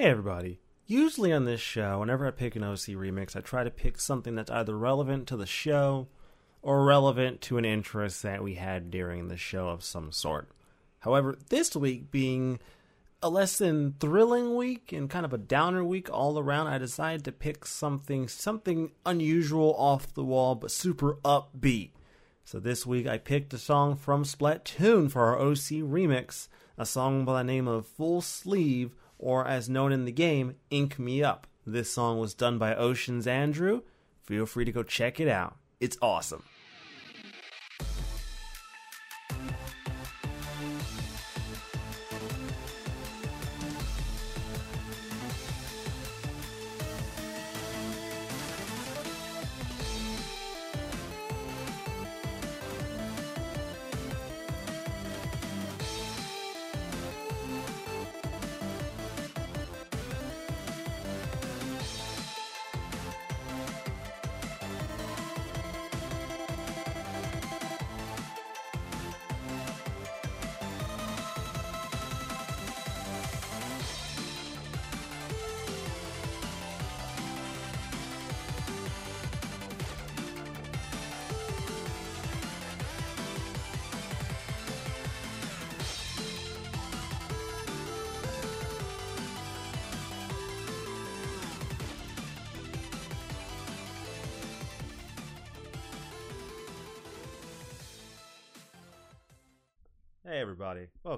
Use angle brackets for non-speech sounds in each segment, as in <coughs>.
Hey, everybody. Usually on this show, whenever I pick an OC remix, I try to pick something that's either relevant to the show or relevant to an interest that we had during the show of some sort. However, this week being a less than thrilling week and kind of a downer week all around, I decided to pick something something unusual off the wall but super upbeat. So this week I picked a song from Splatoon for our OC remix, a song by the name of Full Sleeve or as known in the game, Ink Me Up. This song was done by Oceans Andrew. Feel free to go check it out. It's awesome.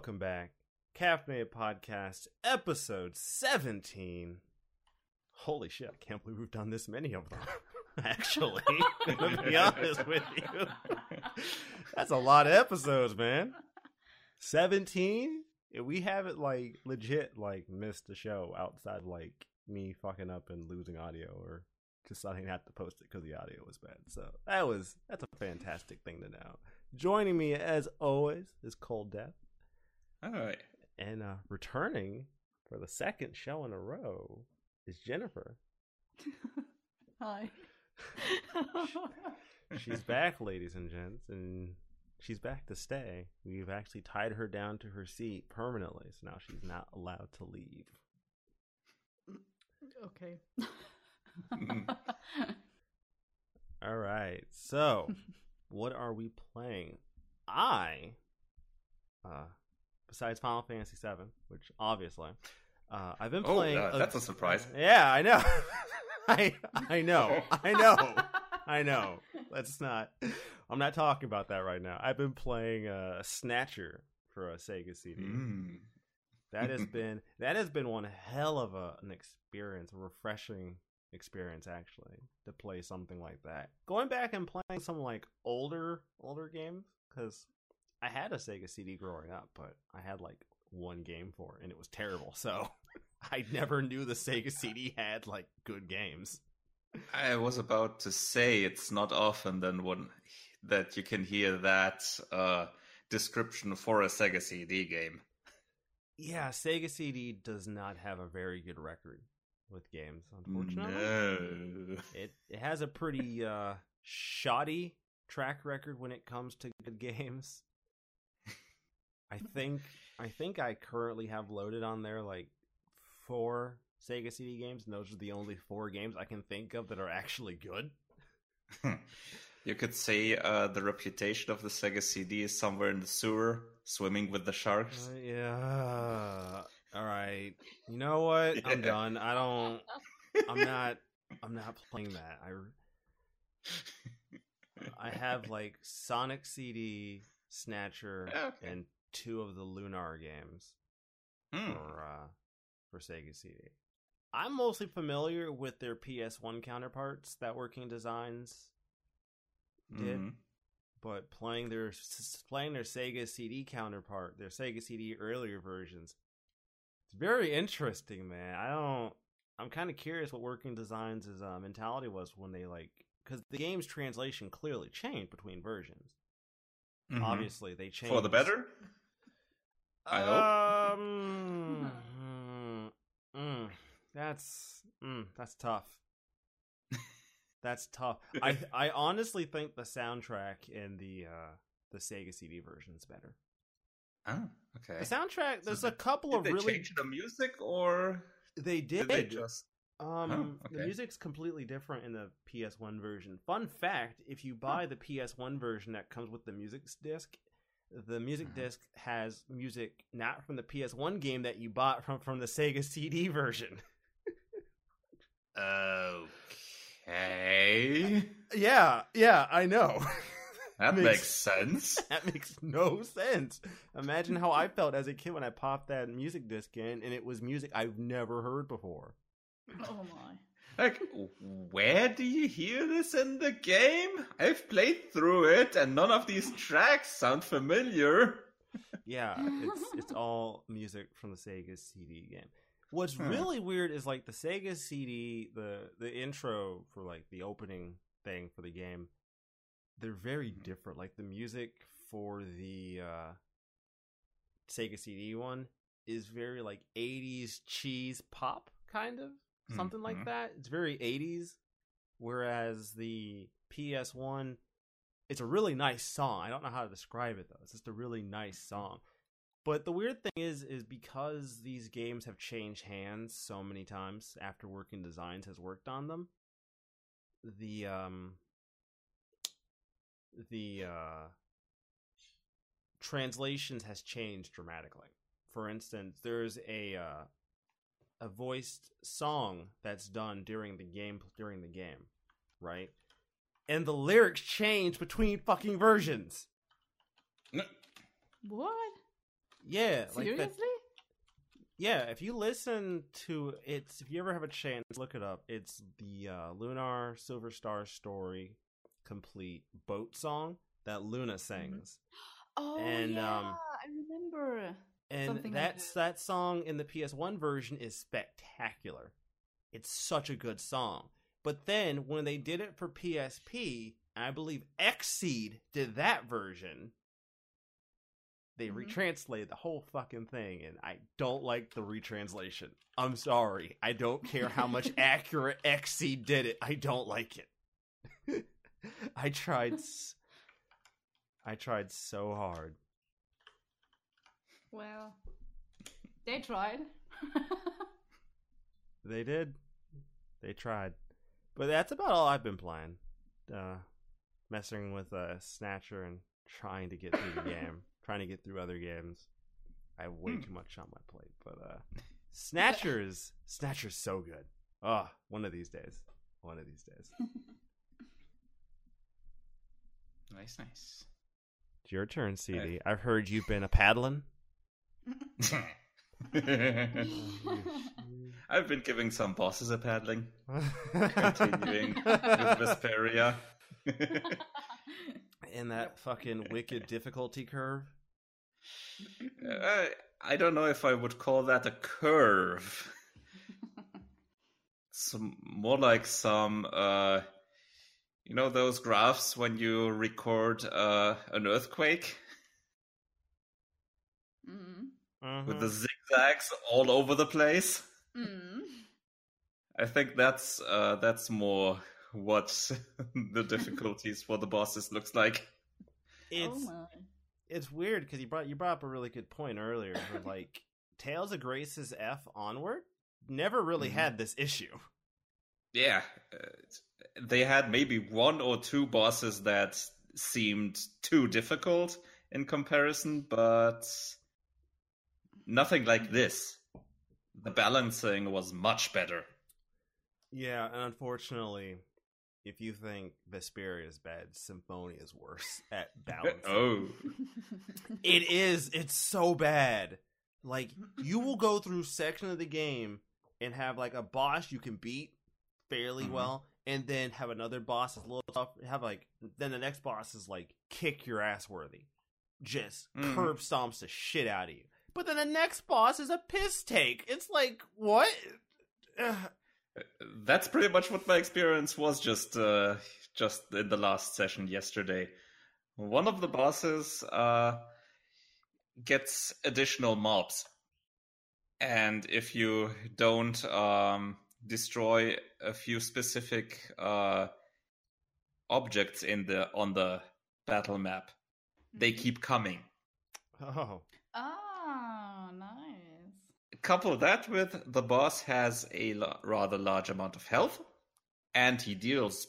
Welcome back. Caffeinated Podcast, episode 17. Holy shit, I can't believe we've done this many of them. <laughs> Actually, to be <laughs> honest with you, that's a lot of episodes, man. 17? We haven't, like, legit, like, missed a show outside of, like, me fucking up and losing audio or deciding not to post it because the audio was bad. So that was, that's a fantastic thing to know. Joining me as always is Cold Death. All right. And uh, returning for the second show in a row is Jennifer. <laughs> Hi. <laughs> she's back, ladies and gents, and she's back to stay. We've actually tied her down to her seat permanently, so now she's not allowed to leave. <laughs> Okay. All right. So, what are we playing? I, uh, besides Final Fantasy VII, which obviously, uh, I've been Oh, playing. uh, that's a surprise. <laughs> Yeah, I know. <laughs> I I know. I know. I know. Let's not. I'm not talking about that right now. I've been playing uh, Snatcher for a Sega CD. Mm. That has <laughs> been that has been one hell of a, an experience, a refreshing experience actually to play something like that. Going back and playing some like older older games because I had a Sega CD growing up, but I had like one game for it and it was terrible. So <laughs> I never knew the Sega CD had like good games. I was about to say it's not often then one that you can hear that uh, description for a Sega CD game. Yeah, Sega CD does not have a very good record with games, unfortunately. No. It it has a pretty uh shoddy track record when it comes to good <laughs> games. I think I think I currently have loaded on there like four Sega CD games, and those are the only four games I can think of that are actually good. <laughs> you could say uh, the reputation of the Sega CD is somewhere in the sewer, swimming with the sharks. Uh, yeah. All right. You know what? I'm done. I don't. I'm not. I'm not playing that. I. I have like Sonic CD, Snatcher, <laughs> Okay. and two of the Lunar games Hmm. for uh, for Sega CD. I'm mostly familiar with their PS1 counterparts that Working Designs did, Mhm. but playing their playing their Sega CD counterpart, their Sega CD earlier versions, it's very interesting, man. I don't. I'm kind of curious what Working Designs' uh, mentality was when they like because the game's translation clearly changed between versions. Mhm. Obviously, they changed For the better? I hope. Um, mm, mm, that's mm, that's tough. That's tough. I <laughs> I honestly think the soundtrack in the uh the Sega CD version is better. Oh, okay. The soundtrack, So there's a couple Did of they really change the music or They did. Did they just? Um, Oh, the music's completely different in the PS1 version. Fun fact: if you buy the PS1 version that comes with the music disc, the music Mhm. disc has music not from the PS1 game that you bought from from the Sega CD version. Okay. yeah, yeah, I know. <laughs> That Makes- makes sense. <laughs> that makes no sense. Imagine how I felt as a kid when I popped that music disc in, and it was music I've never heard before. Oh my. Like, where do you hear this in the game? I've played through it, and none of these tracks sound familiar. Yeah, it's it's all music from the Sega CD game. What's Huh. really weird is like the Sega CD, the the intro for like the opening thing for the game. They're very different. Like the music for the uh Sega CD one is very like 80s cheese pop kind of something like Mhm. that. It's very 80s whereas the PS1 it's a really nice song. I don't know how to describe it though. It's just a really nice song. But the weird thing is is because these games have changed hands so many times after Working Designs has worked on them, the um the uh translations has changed dramatically. For instance, there's a uh a voiced song that's done during the game during the game, right? And the lyrics change between fucking versions. What? Yeah, like Seriously? Yeah, if you listen to it's if you ever have a chance, look it up. It's the uh, Lunar Silver Star Story complete boat song that Luna sings. <gasps> Oh And, yeah, um, I remember. And Something like that's that. that song in the PS1 version is spectacular. It's such a good song. But then when they did it for PSP, I believe Xseed did that version. They Mhm. retranslated the whole fucking thing, and I don't like the retranslation. I'm sorry. I don't care how much <laughs> accurate Xseed did it. I don't like it. <laughs> I tried. I tried so hard. Well, they tried. <laughs> They did. They tried. But that's about all I've been playing. Uh, messing with uh, Snatcher and trying to get through the <laughs> game. Trying to get through other games. I have way Hmm. too much on my plate. But uh, Snatcher's <laughs> Snatcher's so good. Oh, one of these days. One of these days. Nice, nice. It's your turn, CD. I've heard you've been a paddling. <laughs> I've been giving some bosses a paddling, continuing with Vesperia. <laughs> In that fucking wicked difficulty curve. Uh, I don't know if I would call that a curve. It's more like some, uh, you know, those graphs when you record uh, an earthquake mm. with the Mhm. zigzags all over the place. Mm. I think that's uh, that's more what <laughs> the difficulties for the bosses looks like. It's oh it's weird because you brought you brought up a really good point earlier. where, <laughs> like Tales of Graces F onward never really Mhm. had this issue. Yeah, uh, they had maybe one or two bosses that seemed too difficult in comparison, but nothing like this. The balancing was much better. Yeah, and unfortunately, if you think Vesperia is bad, Symphonia is worse <laughs> at balancing. oh, <laughs> It is. It's so bad. Like you will go through section of the game and have like a boss you can beat fairly Mhm. well, and then have another boss that's a little tough. Have like then the next boss is like kick your ass worthy, just Mhm. curb stomps the shit out of you. But then the next boss is a piss take. It's like what? Ugh. that's pretty much what my experience was just uh, just in the last session yesterday. One of the bosses uh, gets additional mobs, and if you don't um, destroy a few specific uh, objects in the on the battle map, they keep coming. Oh, nice. Couple that with the boss has a la- rather large amount of health, and he deals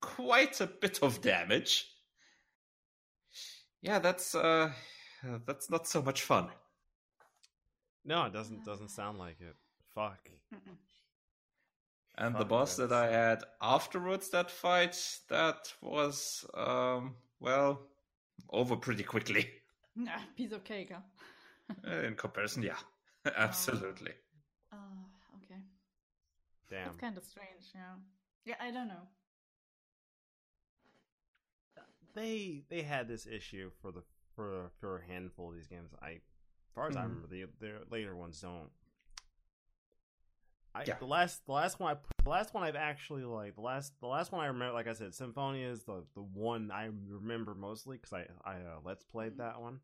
quite a bit of damage. Yeah, that's uh, that's not so much fun. No, it doesn't doesn't sound like it. Fuck. Mm-mm. And the boss that I had afterwards that fight, that was um, well, over pretty quickly. Piece of cake, huh? Uh, In comparison, yeah, <laughs> absolutely. Oh, okay. Damn. That's kind of strange, yeah. Yeah, I don't know. They they had this issue for the for for a handful of these games. I, as far as I Mhm. remember, the the later ones don't. I Yeah. the last the last one I the last one I've actually like the last the last one I remember like I said Symphonia is the the one I remember mostly because I I uh, let's played that one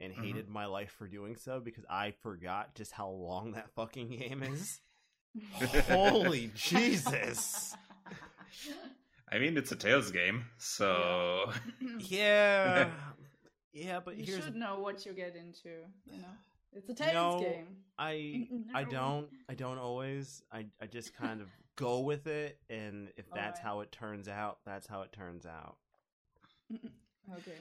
and Mhm. hated my life for doing so because I forgot just how long that fucking game is. Holy <laughs> Jesus! I mean, it's a Tales game, so Yeah, <laughs> yeah, but you here's should know what you get into, you know. It's a Tales No, game. I <laughs> I don't I don't always I I just kind of go with it and if that's Alright. how it turns out that's how it turns out. Okay.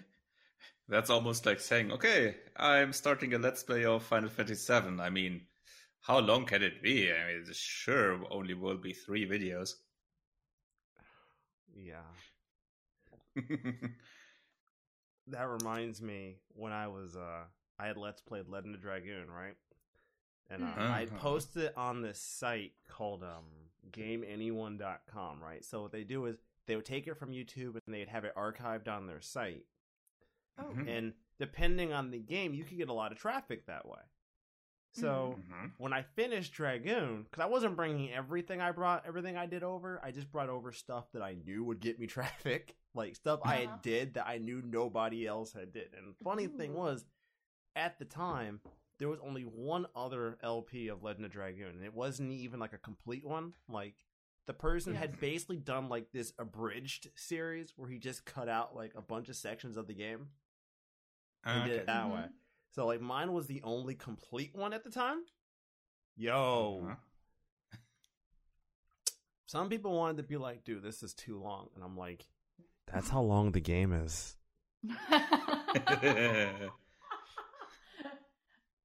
That's almost like saying, "Okay, I'm starting a Let's Play of Final Fantasy VII." I mean, how long can it be? I mean, it sure only will be three videos. Yeah. <laughs> That reminds me when I was uh I had let's played Legend of Dragoon, right? And uh, Mhm. I Uh-huh. posted it on this site called um gameanyone.com, right? So what they do is they would take it from YouTube and they'd have it archived on their site. Oh, Mhm. And depending on the game, you could get a lot of traffic that way. So Mhm. when I finished Dragoon, because I wasn't bringing everything I brought, everything I did over, I just brought over stuff that I knew would get me <laughs> traffic, like stuff I Uh-huh. had did that I knew nobody else had did. And the funny thing was, at the time, there was only one other LP of Legend of Dragoon, and it wasn't even like a complete one. Like the person Yes. had basically done like this abridged series where he just cut out like a bunch of sections of the game and did it that Mhm. way. So like mine was the only complete one at the time. Yo, Uh-huh. some people wanted to be like, dude, this is too long, and I'm like, that's <laughs> how long the game is. <laughs>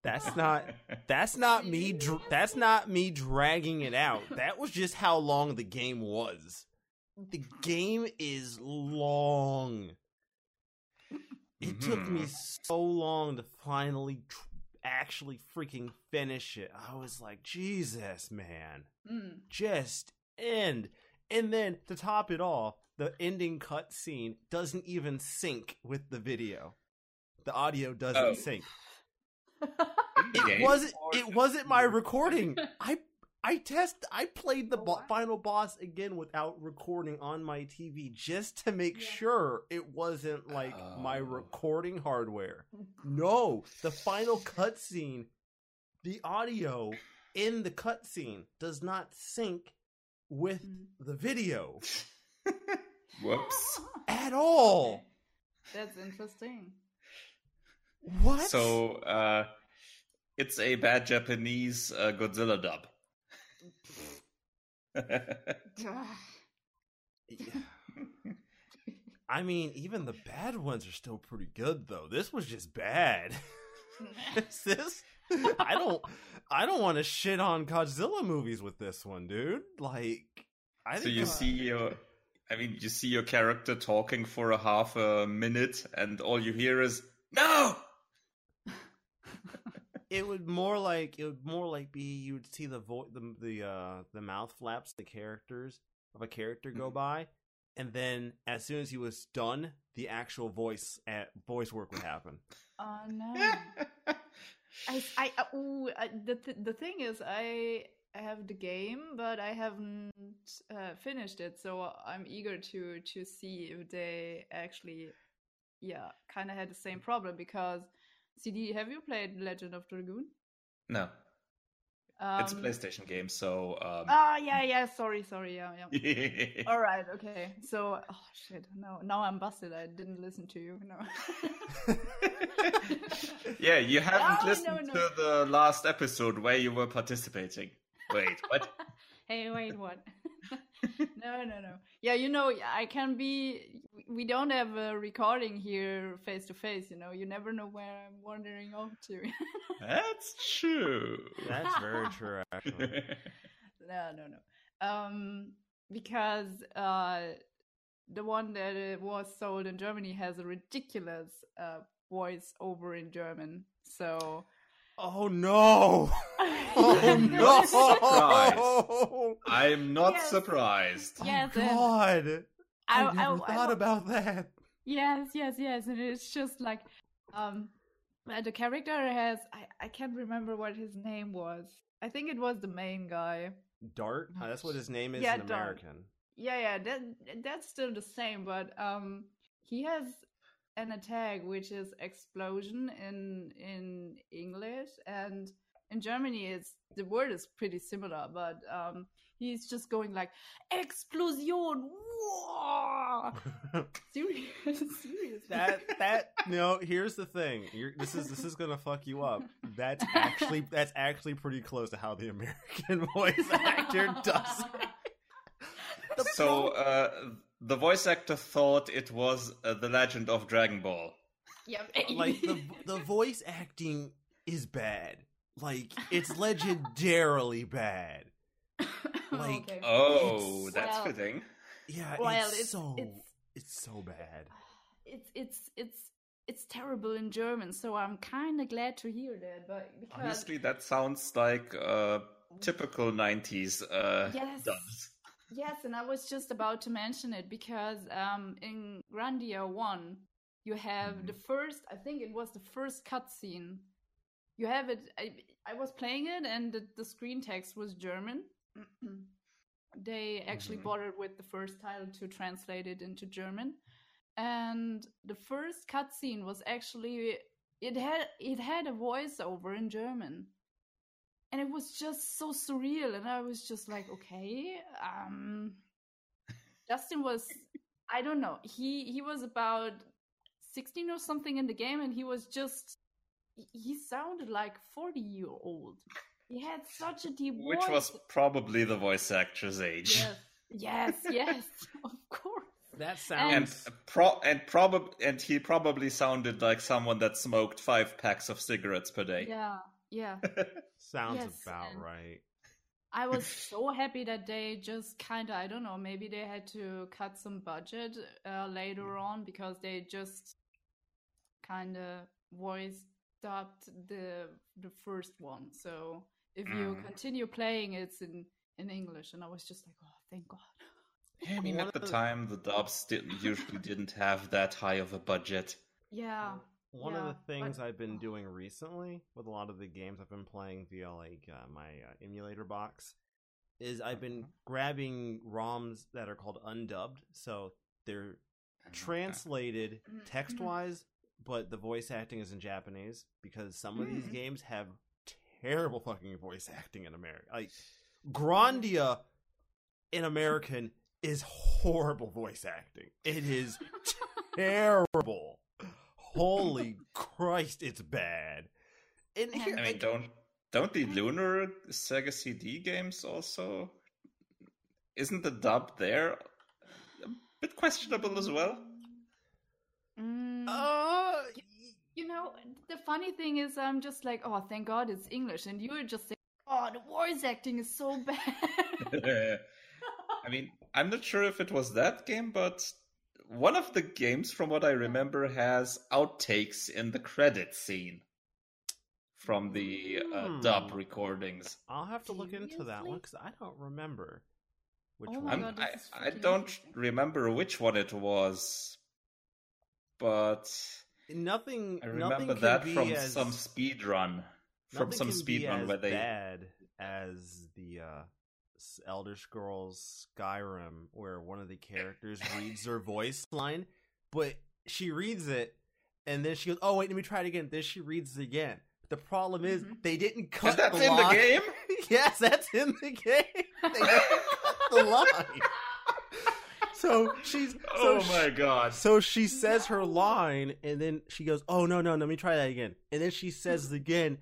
That's not. That's not me. Dr- that's not me dragging it out. That was just how long the game was. The game is long. It took me Mhm. so long to finally tr- actually freaking finish it. I was like, Jesus, man. Mm. Just end. And then to top it off, the ending cutscene doesn't even sync with the video. The audio doesn't Oh. sync. <laughs> It wasn't. It wasn't my recording. <laughs> I I test. I played the Oh, bo- final boss again without recording on my TV just to make Yeah. sure it wasn't like my Oh. recording hardware. No, the final cutscene, the audio in the cutscene does not sync with Mm. the video Whoops. <laughs> at all. That's interesting. What? So, uh, it's a bad Japanese uh, Godzilla dub. <laughs> <laughs> I mean, even the bad ones are still pretty good though. This was just bad. Is <laughs> this I don't I don't want to shit on Godzilla movies with this one, dude. Like I so think you it's- see your, I mean, you see your character talking for a half a minute, and all you hear is "No." It would more like it would more like be you would see the vo- the the uh the mouth flaps the characters of a character go Mhm. by and then as soon as he was done the actual voice at voice work would happen Oh no. <laughs> I, I, uh, ooh, I, the th- the thing is, I I have the game, but I haven't uh, finished it, so I'm eager to to see if they actually, yeah, kind of had the same problem. Because CD, have you played Legend of Dragoon? no. Um, it's a PlayStation game, so. Um... Ah, yeah, yeah. Sorry, sorry. Yeah, yeah. <laughs> All right, okay. So, oh shit. No, now I'm busted. I didn't listen to you. No. <laughs> yeah, you haven't No, listened no, no. to the last episode where you were participating. Wait, what? <laughs> hey, wait, what? <laughs> no, no, no. Yeah, you know, I can be. We don't have a recording here face to face. You know, you never know where I'm wandering off to. <laughs> That's true. That's very true, actually. <laughs> no, no, no. Um, because uh, the one that uh, was sold in Germany has a ridiculous uh voice over in German. So. Oh no! <laughs> Oh I'm not no! I'm not Yes. surprised. Yes, oh God! I, I- I- never I thought wa- about that. Yes, yes, yes, and it's just like, um, the character has I I can't remember what his name was. I think it was the main guy. Dart. Uh, that's what his name is Yeah, in Dart. American. Yeah, yeah, that that's still the same, but um, he has an attack which is explosion in in English, and in Germany it's the word is pretty similar, but um, he's just going like explosion. <laughs> Serious, serious. that that no. Here's the thing. You're, this is this is gonna fuck you up. That's actually that's actually pretty close to how the American <laughs> voice actor does it. So, uh, the voice actor thought it was uh, the Legend of Dragon Ball. yeah, like the the voice acting is bad. Like it's <laughs> legendarily bad. <laughs> like, okay. Oh, that's Well- fitting. Yeah, well, it's, it's so it's it's so bad. <sighs> it's it's it's it's terrible in German, so I'm kind of glad to hear that. But because Honestly, that sounds like uh, typical 90s uh, Yes. dubs. Yes, and I was just about to mention it because um, in Grandia One, you have the first. I think it was the first cutscene. You have it. I, I was playing it, and the, the screen text was German. <clears throat> they actually Mhm. bothered with the first title to translate it into German, and the first cutscene was actually it had it had a voiceover in German, and it was just so surreal, and I was just like, okay, um, Justin was I don't know he he was about sixteen or something in the game, and he was just he- he sounded like forty year old. He had such a deep voice. Which voice. was probably the voice actor's age. Yes, yes, yes, <laughs> of course. That And sounds pro- and probab- and he probably sounded like someone that smoked five packs of cigarettes per day. Yeah, yeah. <laughs> sounds yes, about right. I was <laughs> so happy that they just kind of, I don't know, maybe they had to cut some budget uh, later on because they just kind of voice dubbed the the first one. So if you Mm. continue playing, it's in in English, and I was just like, oh, thank God. I mean, at the the- time, the dubs didn't, usually didn't have that high of a budget. Yeah, One of the things but- I've been doing recently with a lot of the games I've been playing via like uh, my uh, emulator box is I've been grabbing ROMs that are called undubbed, so they're translated Mhm. text wise, but the voice acting is in Japanese because some of these Mhm. games have terrible fucking voice acting in America. Like <sighs> Grandia in American is horrible voice acting. It is <laughs> terrible. Holy Christ, it's bad. And here, I mean, don't don't the Lunar Sega CD games also? Isn't the dub there a bit questionable as well? Mm. uh, You know, the funny thing is, I'm just like, oh, thank God it's English, and you were just saying, oh, the voice acting is so bad. <laughs> I mean, I'm not sure if it was that game, but one of the games, from what I remember, has outtakes in the credit scene from the uh, dub Hmm. recordings. I'll have to look into that one because I don't remember which Oh one. I'm, God, I, I don't remember which one it was, but Nothing. I nothing remember can that from as, some speed run. From some can speed run where they bad as the uh, S- Elder Scrolls Skyrim, where one of the <laughs> characters reads her voice line, but she reads it, and then she goes, "Oh wait, let me try it again." Then she reads it again. The problem is Mhm. they didn't Because cut that's the in the game. <laughs> yes, that's in the game. <laughs> They never cut the line. So she's so oh she- my god. So she says her line, and then she goes, "Oh no, no, let me try that again." And then she says it again,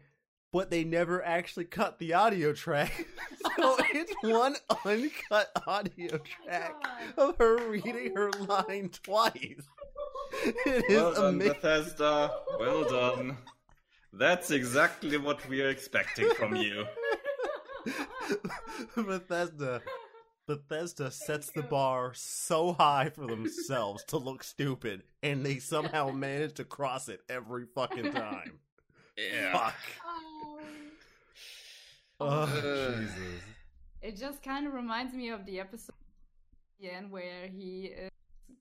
but they never actually cut the audio track, <laughs> so <laughs> it's one uncut audio track God. of her reading her line twice. <laughs> It is Well done, amazing. Bethesda. Well done. That's exactly what we are expecting from you. Bethesda. Bethesda sets the bar so high for themselves to look stupid, and they somehow manage to cross it every fucking time. Yeah. Fuck. Oh. <laughs> Jesus. It just kind of reminds me of the episode end where he is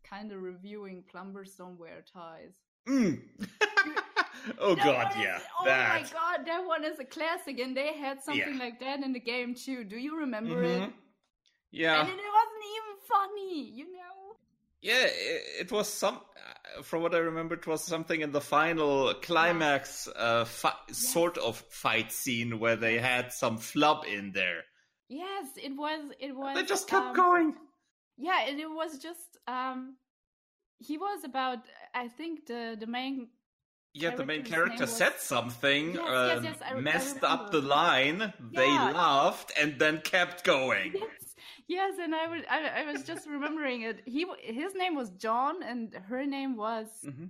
kind of reviewing plumbers don't wear ties. Mm. <laughs> oh That god, is- yeah. Oh that. my god, that one is a classic, and they had something Yeah. like that in the game too. Do you remember it? Mhm. Yeah. And it wasn't even funny, you know. Yeah, it, it was some. Uh, from what I remember, it was something in the final climax, uh, fi- sort of fight scene where they had some flub in there. Yes, it was. It was. They just kept um, going. Yeah, and it was just. um He was about. I think the the main. Yeah, the main character was- said something, Yes, yes, um, yes, I- I messed up the line. They laughed and then kept going. Yes, and I was. I, I was just remembering it. He his name was John, and her name was hmm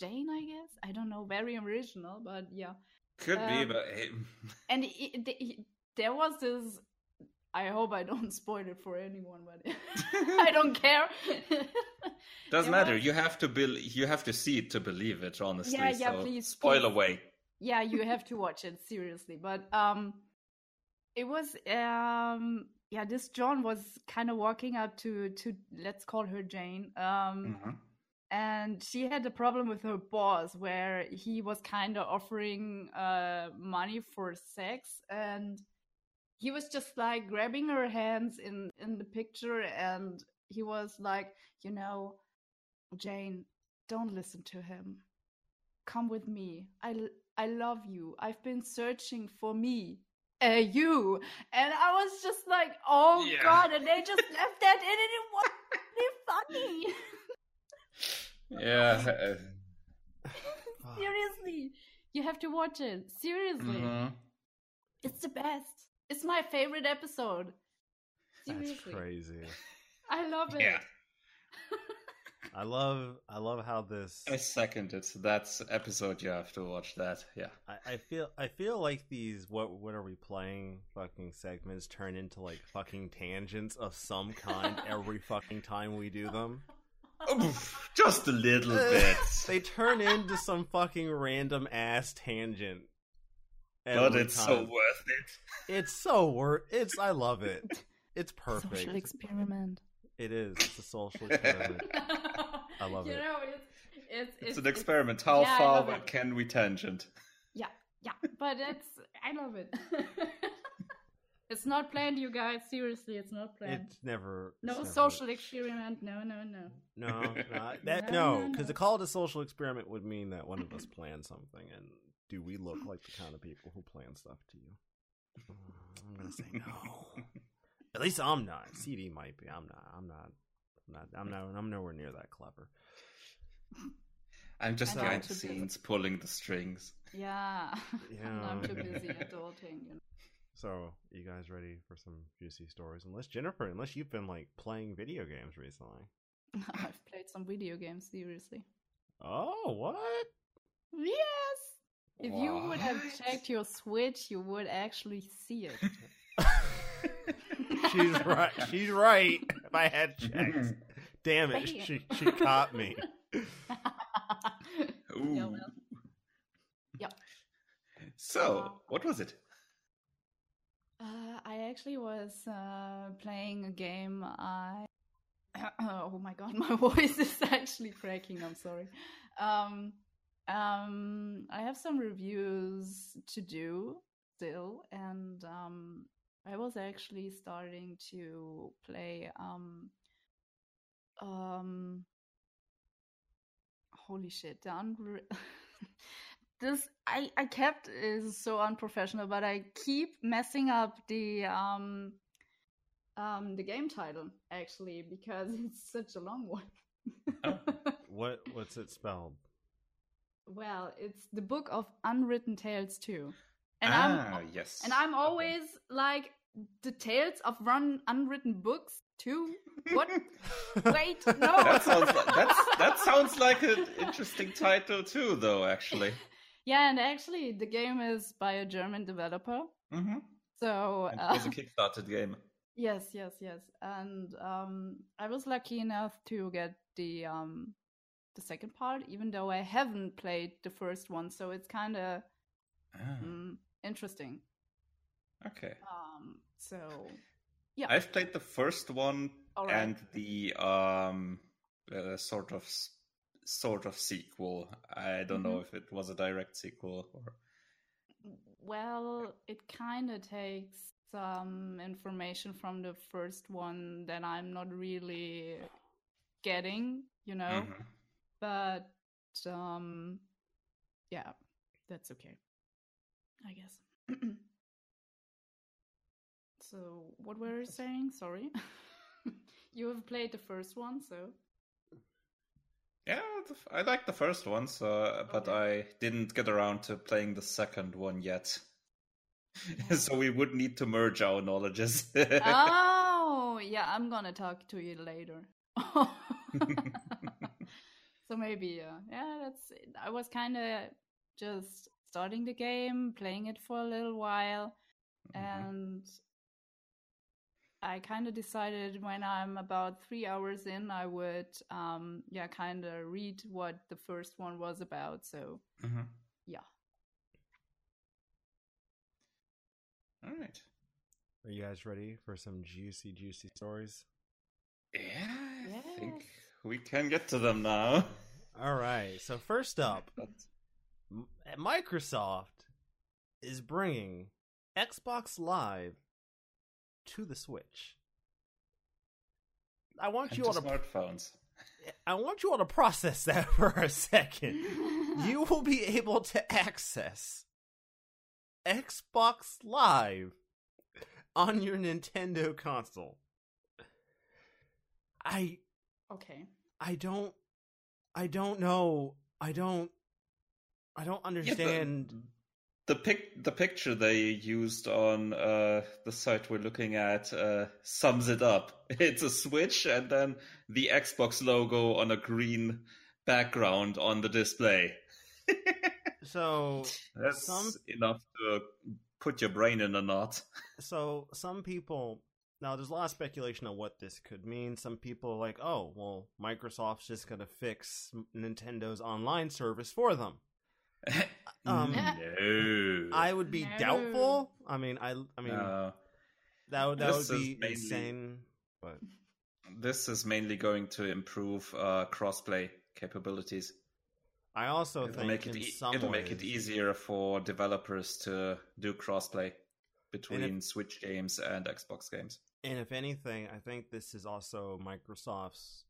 Jane. I guess I don't know. Very original, but yeah. Could be, Um, but hey, And it, it- there was this. I hope I don't spoil it for anyone, but <laughs> I don't care. <laughs> doesn't matter. was- You have to bel you have to see it to believe it. Honestly, Yeah, yeah, so please, spoil please. away. yeah you have to watch it seriously but um it was um yeah this john was kind of walking up to to let's call her jane um Mhm. and she had a problem with her boss where he was kind of offering uh money for sex and he was just like grabbing her hands in in the picture and he was like you know jane don't listen to him. Come with me. I l- i love you. I've been searching for me uh, you and i was just like oh Yeah. god and they just left that in and it was really funny Yeah. <laughs> <laughs> seriously you have to watch it seriously mhm. it's the best it's my favorite episode That's crazy. i love it Yeah. <laughs> I love I love how this I second it. That's episode. You have to watch that. Yeah. I, I feel I feel like these what what are we playing fucking segments turn into like fucking tangents of some kind <laughs> every fucking time we do them. Oof, Just a little bit. They turn into some fucking random ass tangent. but every it's so worth it. It's so worth. It's I love it. It's perfect. social perfect. experiment It is. It's a social experiment. <laughs> I love you it. know it's it's, It's an experiment. How yeah, far love can we tangent? Yeah, yeah, but it's I love it. <laughs> it's not planned, you guys. Seriously, it's not planned. It's never. no it's never- social experiment. No, no, no. No, no, <laughs> that, No, no, no, because no. to call it a social experiment would mean that one of us planned something, and do we look like the kind of people who plan stuff to you? Mm, I'm gonna say no. <laughs> At least I'm not. CD might be. I'm not. I'm not. I'm not. I'm not. I'm nowhere near that clever. I'm just I know, behind to the be- scenes pulling the strings. Yeah, <laughs> Yeah. I'm too busy <laughs> adulting. You know. So, you guys ready for some juicy stories? Unless Jennifer, unless you've been like playing video games recently. <laughs> I've played some video games. Seriously. Oh, what? Yes. If you would have checked your Switch, you would actually see it. She's right. She's right. If I had checked, <laughs> damn it, she she caught me. <laughs> Ooh. Yeah, well. Yep. So, what was it? Uh, I actually was uh, playing a game. I <coughs> oh my god, my <laughs> voice is actually cracking. I'm sorry. Um, um, I have some reviews to do still, and um, I was actually starting to play. Um, um, holy shit, the Unre- <laughs> this I I kept is so unprofessional, but I keep messing up the um um the game title actually because <laughs> it's such a long one. Oh. <laughs> What what's it spelled? well, it's the book of unwritten tales too, and ah, I'm yes. and I'm Okay. always like the tales of run unwritten books too. What? <laughs> Wait, no. That sounds like, that's, <laughs> that sounds like an interesting title too, though. Actually. <laughs> Yeah, and actually, the game is by a German developer. Mm-hmm. So uh, it was a Kickstarter game. yes, yes, yes, and um, I was lucky enough to get the um, the second part, even though I haven't played the first one. So it's kind of Ah, mm, interesting. okay. Um, so yeah, I've played the first one right. and the um uh, sort of sort of sequel. I don't know Mm-hmm. if it was a direct sequel or well, it kind of takes some information from the first one that I'm not really getting, you know. Mhm. but um yeah that's okay i guess. <clears throat> So what were you saying? Sorry. <laughs> You have played the first one so. Yeah, I like the first one, so but Okay. I didn't get around to playing the second one yet. <laughs> so we would need to merge our knowledges. <laughs> oh yeah i'm gonna talk to you later. So maybe uh, yeah that's i was kind of just starting the game playing it for a little while Mhm. and I kind of decided when I'm about three hours in, I would, um, yeah, kind of read what the first one was about. So Mhm. yeah, All right. Are you guys ready for some juicy, juicy stories? Yeah, I think we can get to them now. All right. So first up, But M- Microsoft is bringing Xbox Live to the Switch. I want and you to all to smartphones. I want you all to process that <laughs> for a second. <laughs> you will be able to access Xbox Live on your Nintendo console. I okay. I don't I don't know. I don't I don't Yeah, the- understand. the pic the picture they used on uh, the site we're looking at uh, sums it up. <laughs> It's a Switch and then the Xbox logo on a green background on the display. <laughs> so That's Some- enough to put your brain in a knot. <laughs> so some people now there's a lot of speculation on what this could mean. Some people are like, "Oh, well, Microsoft's just going to fix Nintendo's online service for them." <laughs> Um, no, I would be No. doubtful. I mean, I I mean No. that would that This would be mainly- insane, but This is mainly going to improve uh, crossplay capabilities. I also It'll think make it in e- some it'll make it easier for developers to do crossplay between Switch games and Xbox games. And if anything, I think this is also Microsoft's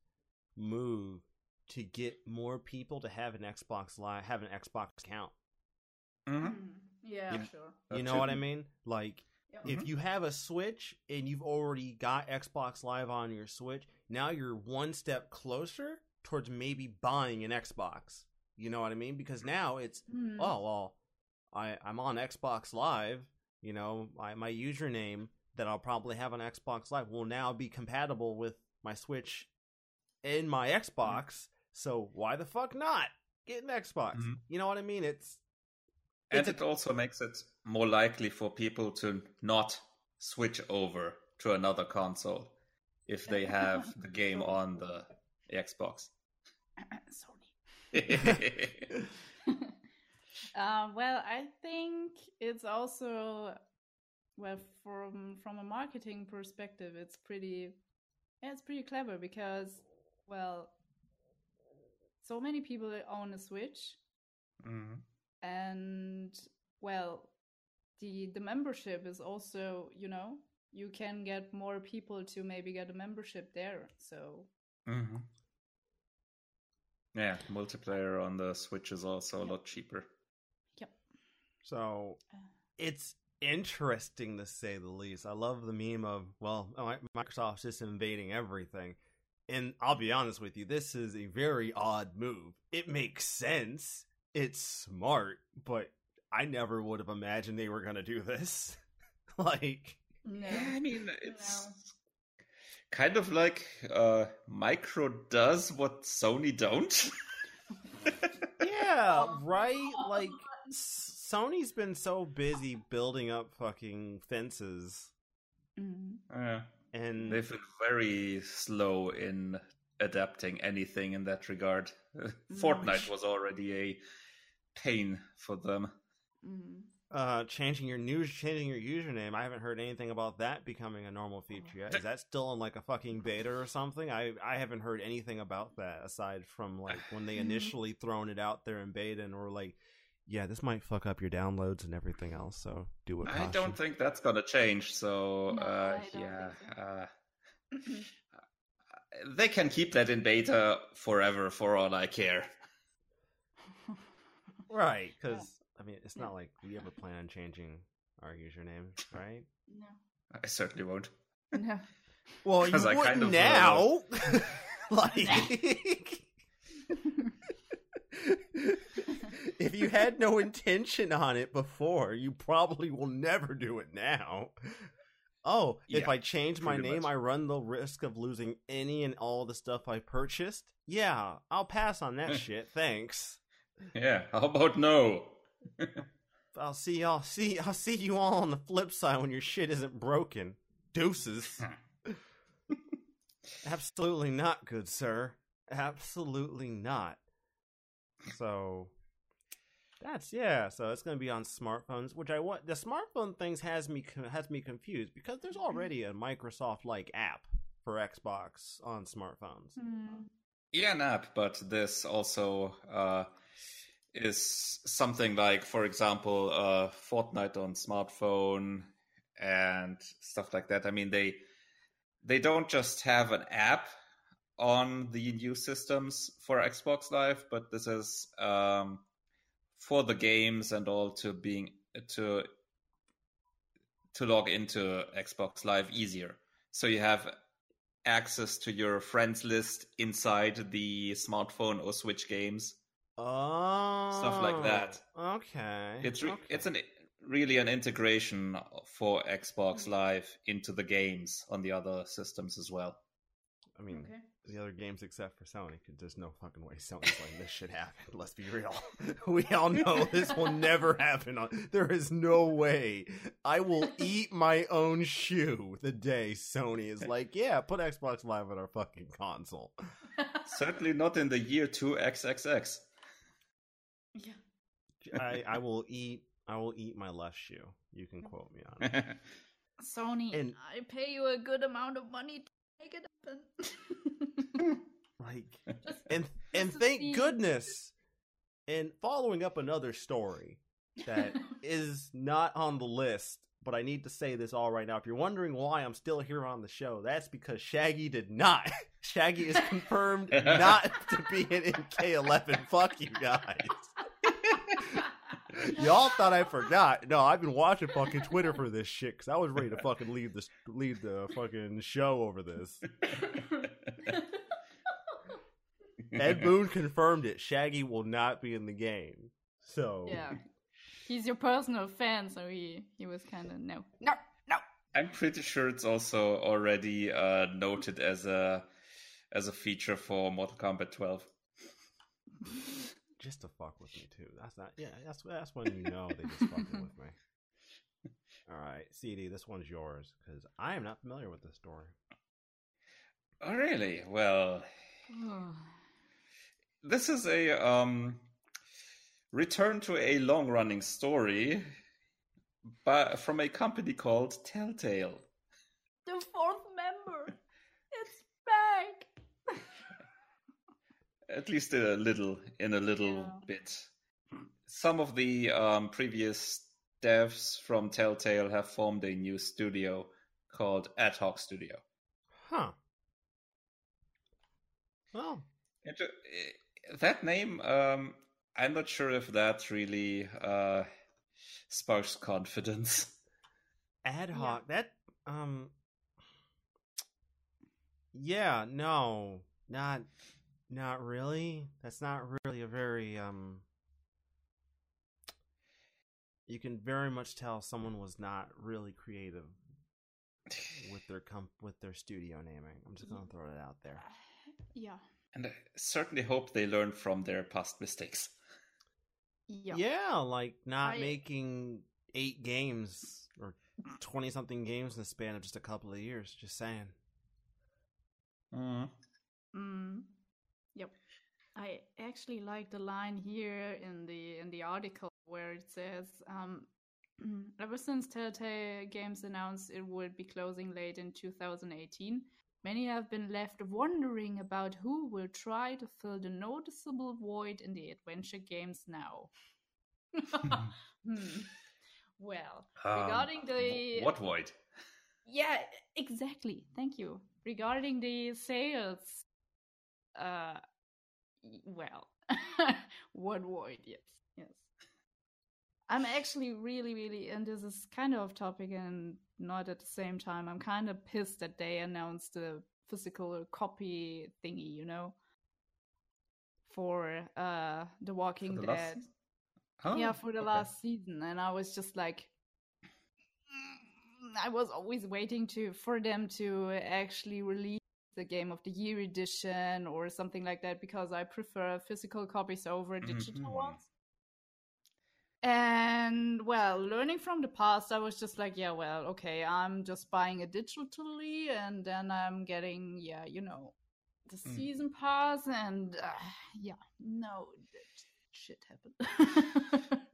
move to get more people to have an Xbox Live, have an Xbox account. Mm-hmm. Mm, Yeah, Yeah. sure. You know what I mean? Like Yep. if you have a Switch and you've already got Xbox Live on your Switch, now you're one step closer towards maybe buying an Xbox. You know what I mean? Because now it's Hmm. oh well, I I'm on Xbox Live. You know, my my username that I'll probably have on Xbox Live will now be compatible with my Switch and my Xbox. So why the fuck not get an Xbox? Mhm. You know what I mean? It's And It's a- it also makes it more likely for people to not switch over to another console if they have <laughs> the game on the Xbox. <laughs> Sony. <laughs> uh, well, I think it's also well from from a marketing perspective, it's pretty yeah, it's pretty clever because well, so many people own a Switch, Mhm. and well, the the membership is also you know you can get more people to maybe get a membership there. So Mhm. Yeah, multiplayer on the Switch is also a lot cheaper. Yep. So it's interesting to say the least. I love the meme of, well, Microsoft's just invading everything. And I'll be honest with you, this is a very odd move. It makes sense. It's smart, but I never would have imagined they were going to do this. <laughs> like, no. Yeah, I mean, it's no. kind of like uh, Micro does what Sony don't. <laughs> yeah, <laughs> right? Like, Sony's been so busy building up fucking fences. Mm-hmm. Yeah. And they've been very slow in adapting anything in that regard. <laughs> Fortnite was already a pain for them. Mm-hmm. Uh, changing your news, changing your username. I haven't heard anything about that becoming a normal feature yet. Is that still in like a fucking beta or something? I I haven't heard anything about that aside from like when they <laughs> initially thrown it out there in beta and were like, yeah, this might fuck up your downloads and everything else. So do what. I don't think that's gonna change. So no, uh, yeah, so. uh, they can keep that in beta forever for all I care. <laughs> right, because yeah. I mean, it's not like we ever plan on changing our username, right? No, I certainly won't. No. Well, <laughs> you wouldn't kind of now. <laughs> like if you had no intention on it before, you probably will never do it now. Oh, yeah, if I change my name, much. I run the risk of losing any and all the stuff I purchased. Yeah, I'll pass on that <laughs> shit. Thanks. Yeah, how about no? <laughs> I'll see y'all. See, I'll see you all on the flip side when your shit isn't broken. Deuces. <laughs> Absolutely not, good sir. Absolutely not. So that's yeah. So it's going to be on smartphones, which I want. The smartphone things has me has me confused because there's already a Microsoft like app for Xbox on smartphones. Mm. Yeah, an app, but this also uh, is something like, for example, uh, Fortnite on smartphone and stuff like that. I mean, they they don't just have an app on the new systems for Xbox Live, but this is um, for the games and all to being to to log into Xbox Live easier. So you have access to your friends list inside the smartphone or Switch games. Oh, stuff like that. Oh, okay, it's re- okay. it's an really an integration for Xbox Live into the games on the other systems as well. I mean, okay the other games except for Sony, because there's no fucking way Sony's like this should happen. Let's be real. <laughs> we all know this will never happen. On, there is no way. I will eat my own shoe the day Sony is like, yeah, put Xbox Live on our fucking console. Certainly not in the year two XXX. Yeah. I, I will eat. I will eat my left shoe. You can quote me on it. <laughs> Sony, and, I pay you a good amount of money to make it happen. <laughs> like, and and thank goodness. And following up another story that <laughs> is not on the list, but I need to say this all right now. If you're wondering why I'm still here on the show, that's because Shaggy did not. <laughs> Shaggy is confirmed not to be in K11. Fuck you guys. Y'all thought I forgot. No, I've been watching fucking Twitter for this shit because I was ready to fucking leave the leave the fucking show over this. Ed Boon confirmed it. Shaggy will not be in the game. So yeah, he's your personal fan, so he he was kind of no, no, no. I'm pretty sure it's also already uh, noted as a as a feature for Mortal Kombat 12. <laughs> Just to fuck with me <laughs> too. That's not. Yeah, that's that's when you know they just fucking with me. <laughs> All right, CD, this one's yours because I am not familiar with this story. Oh, really? Well, <sighs> this is a um, return to a long running story but from a company called Telltale. The fourth member. It's back. At least a little, in a little yeah. bit. Some of the um, previous devs from Telltale have formed a new studio called AdHoc Studio. Huh. Well, it, that name, um, I'm not sure if that really uh, sparks confidence. Ad hoc. Yeah. That um. Yeah. No. Not. Not really. That's not really a very um. You can very much tell someone was not really creative with their comp with their studio naming. I'm just gonna throw it out there. Yeah. And I certainly hope they learn from their past mistakes. Yeah. Yeah, like not I... making eight games or twenty something games in the span of just a couple of years. Just saying. Mm. Mm. I actually like the line here in the in the article where it says, um, <clears throat> "Ever since Telltale Games announced it would be closing late in 2018, many have been left wondering about who will try to fill the noticeable void in the adventure games now." <laughs> <laughs> hmm. Well, um, regarding the what void? Yeah, exactly. Thank you. Regarding the sales, uh, well, what void? Yes, yes. I'm actually really, really, and this is kind of off topic and not at the same time. I'm kind of pissed that they announced the physical copy thingy, you know, for uh The Walking the Dead. Last... Oh, yeah, for the okay. last season, and I was just like, I was always waiting to for them to actually release the game of the year edition or something like that because I prefer physical copies over digital mm-hmm. ones. And well, learning from the past, I was just like, yeah, well, okay, I'm just buying it digitally and then I'm getting, yeah, you know, the mm. season pass and uh, yeah, no, shit happened. <laughs>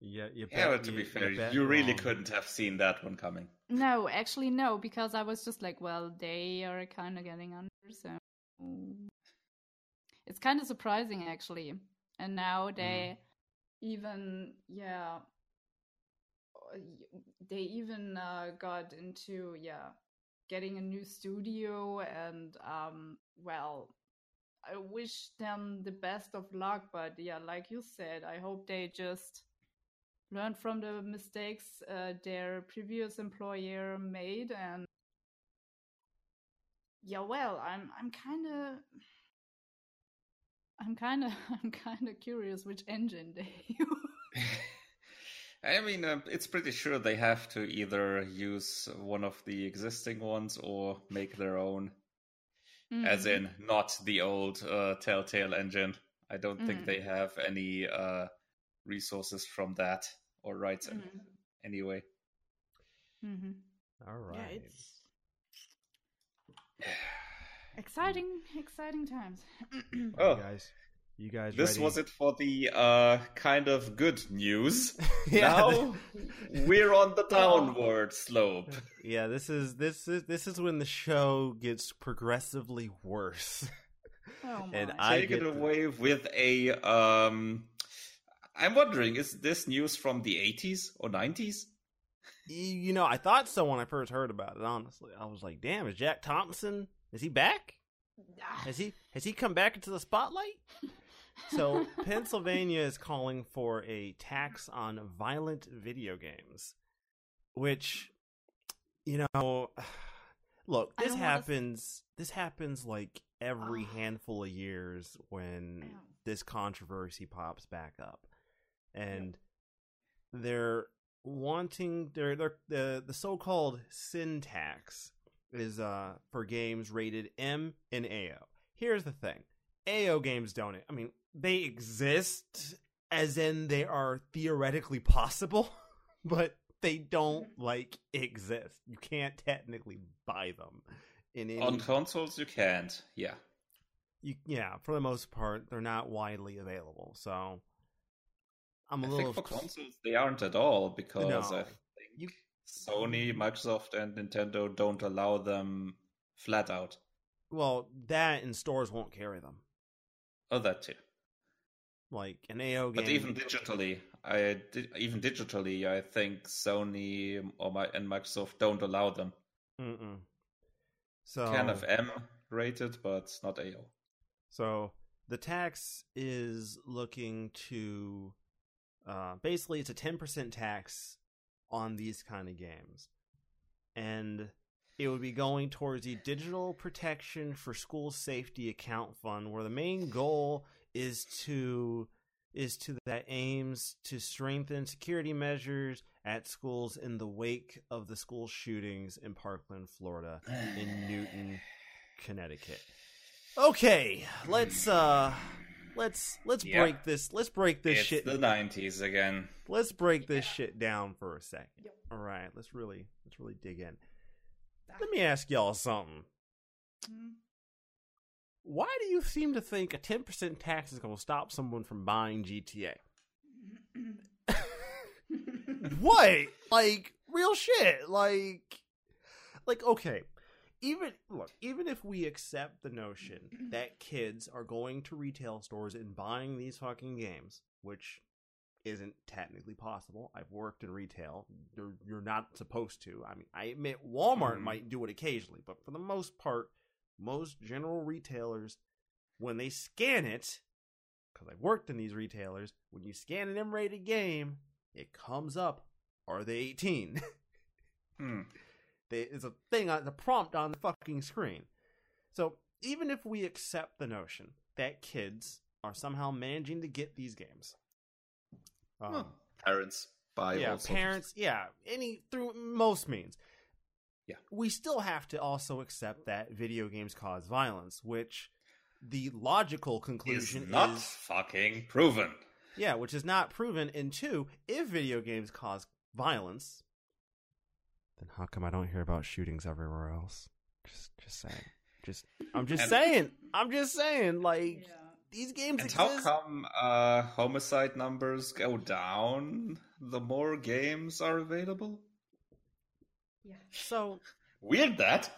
Yeah, you bet, yeah. But to you, be fair, you, you really wrong. couldn't have seen that one coming. No, actually, no, because I was just like, well, they are kind of getting under, so it's kind of surprising actually. And now they mm. even, yeah, they even uh, got into yeah, getting a new studio, and um, well, I wish them the best of luck. But yeah, like you said, I hope they just learn from the mistakes uh, their previous employer made and yeah well i'm i'm kind of i'm kind of <laughs> i'm kind of curious which engine they use <laughs> I mean, uh, it's pretty sure they have to either use one of the existing ones or make their own. Mm. As in, not the old uh, Telltale engine. I don't mm. think they have any uh, resources from that or rights mm-hmm. anyway. Mm-hmm. All right. Yeah, it's exciting, exciting times. <clears throat> oh, you guys, you guys. This ready? was it for the uh, kind of good news. <laughs> yeah, now <laughs> we're on the downward slope. <laughs> Yeah, this is this is this is when the show gets progressively worse. Oh and I take it away with a um I'm wondering, is this news from the 80s or 90s? You know, I thought so when I first heard about it. Honestly, I was like, "Damn, is Jack Thompson? Is he back? Has he has he come back into the spotlight?" So <laughs> Pennsylvania is calling for a tax on violent video games, which, you know, <sighs> look, this happens. This happens like every handful of years when this controversy pops back up and yep. they're wanting they're, they're the the so-called sin tax is uh for games rated M and AO. Here's the thing. AO games don't I mean they exist as in they are theoretically possible, <laughs> but they don't mm-hmm. like exist. You can't technically buy them in any... on consoles. You can't. Yeah. You yeah, for the most part, they're not widely available. So I'm a I little. Think for consoles, they aren't at all because no. I think you... Sony, Microsoft, and Nintendo don't allow them flat out. Well, that and stores won't carry them. Oh, that too. Like an AO game, but even digitally, I even digitally, I think Sony or my and Microsoft don't allow them. Mm-mm. So kind of M rated, but not AO. So the tax is looking to Uh, basically, it's a ten percent tax on these kind of games, and it would be going towards the Digital Protection for School Safety Account Fund, where the main goal is to is to that aims to strengthen security measures at schools in the wake of the school shootings in Parkland, Florida, in Newtown, Connecticut. Okay, let's uh let's let's Yep. break this let's break this it's shit the '90s again. let's break this shit down for a second. Yep. All right, let's really let's really dig in. Let me ask y'all something. Mm. Why do you seem to think a 10% tax is going to stop someone from buying GTA? <laughs> <laughs> what? Like real shit. Like like okay. Even look, even if we accept the notion that kids are going to retail stores and buying these fucking games, which isn't technically possible. I've worked in retail. You're, you're not supposed to. I mean, I admit Walmart Mhm. might do it occasionally, but for the most part, most general retailers, when they scan it, because I've worked in these retailers, when you scan an M-rated game, it comes up, are they 18? <laughs> Hmm. There's a thing on the prompt on the fucking screen. So even if we accept the notion that kids are somehow managing to get these games, um, Well, parents buy yeah, parents, yeah, any through most means. Yeah. we still have to also accept that video games cause violence, which the logical conclusion is not is fucking proven. yeah, which is not proven. And two, if video games cause violence, then how come I don't hear about shootings everywhere else? Just, just saying. Just, I'm just And- saying. I'm just saying. Like Yeah. these games And how come uh, homicide numbers go down the more games are available? Yeah. so Weird that.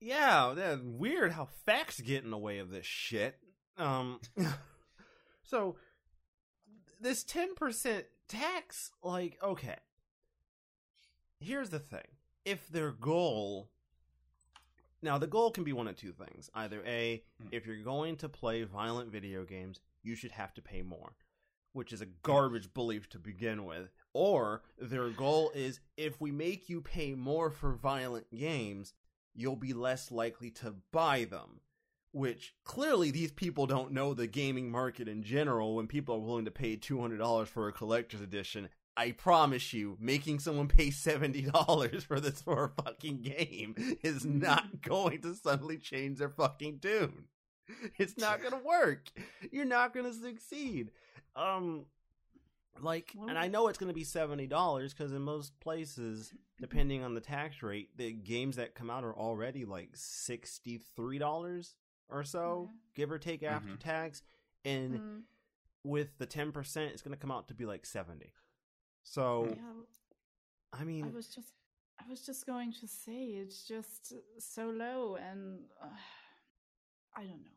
yeah, that's weird how facts get in the way of this shit. Um, <laughs> so this ten percent tax, like, okay. Here's the thing: if their goal, now the goal can be one of two things: either a, Hmm. if you're going to play violent video games, you should have to pay more, which is a garbage belief to begin with, or their goal is if we make you pay more for violent games, you'll be less likely to buy them. Which clearly these people don't know the gaming market in general when people are willing to pay $200 for a collector's edition. I promise you, making someone pay $70 for this for a fucking game is not <laughs> going to suddenly change their fucking tune. It's not going to work. You're not going to succeed. Um like and I know it's going to be $70 cuz in most places depending on the tax rate, the games that come out are already like $63 or so, Yeah. give or take after Mhm. tax. And Mm. with the 10%, it's going to come out to be like 70. So, Yeah, I mean, I was just, I was just going to say it's just so low, and uh, I don't know.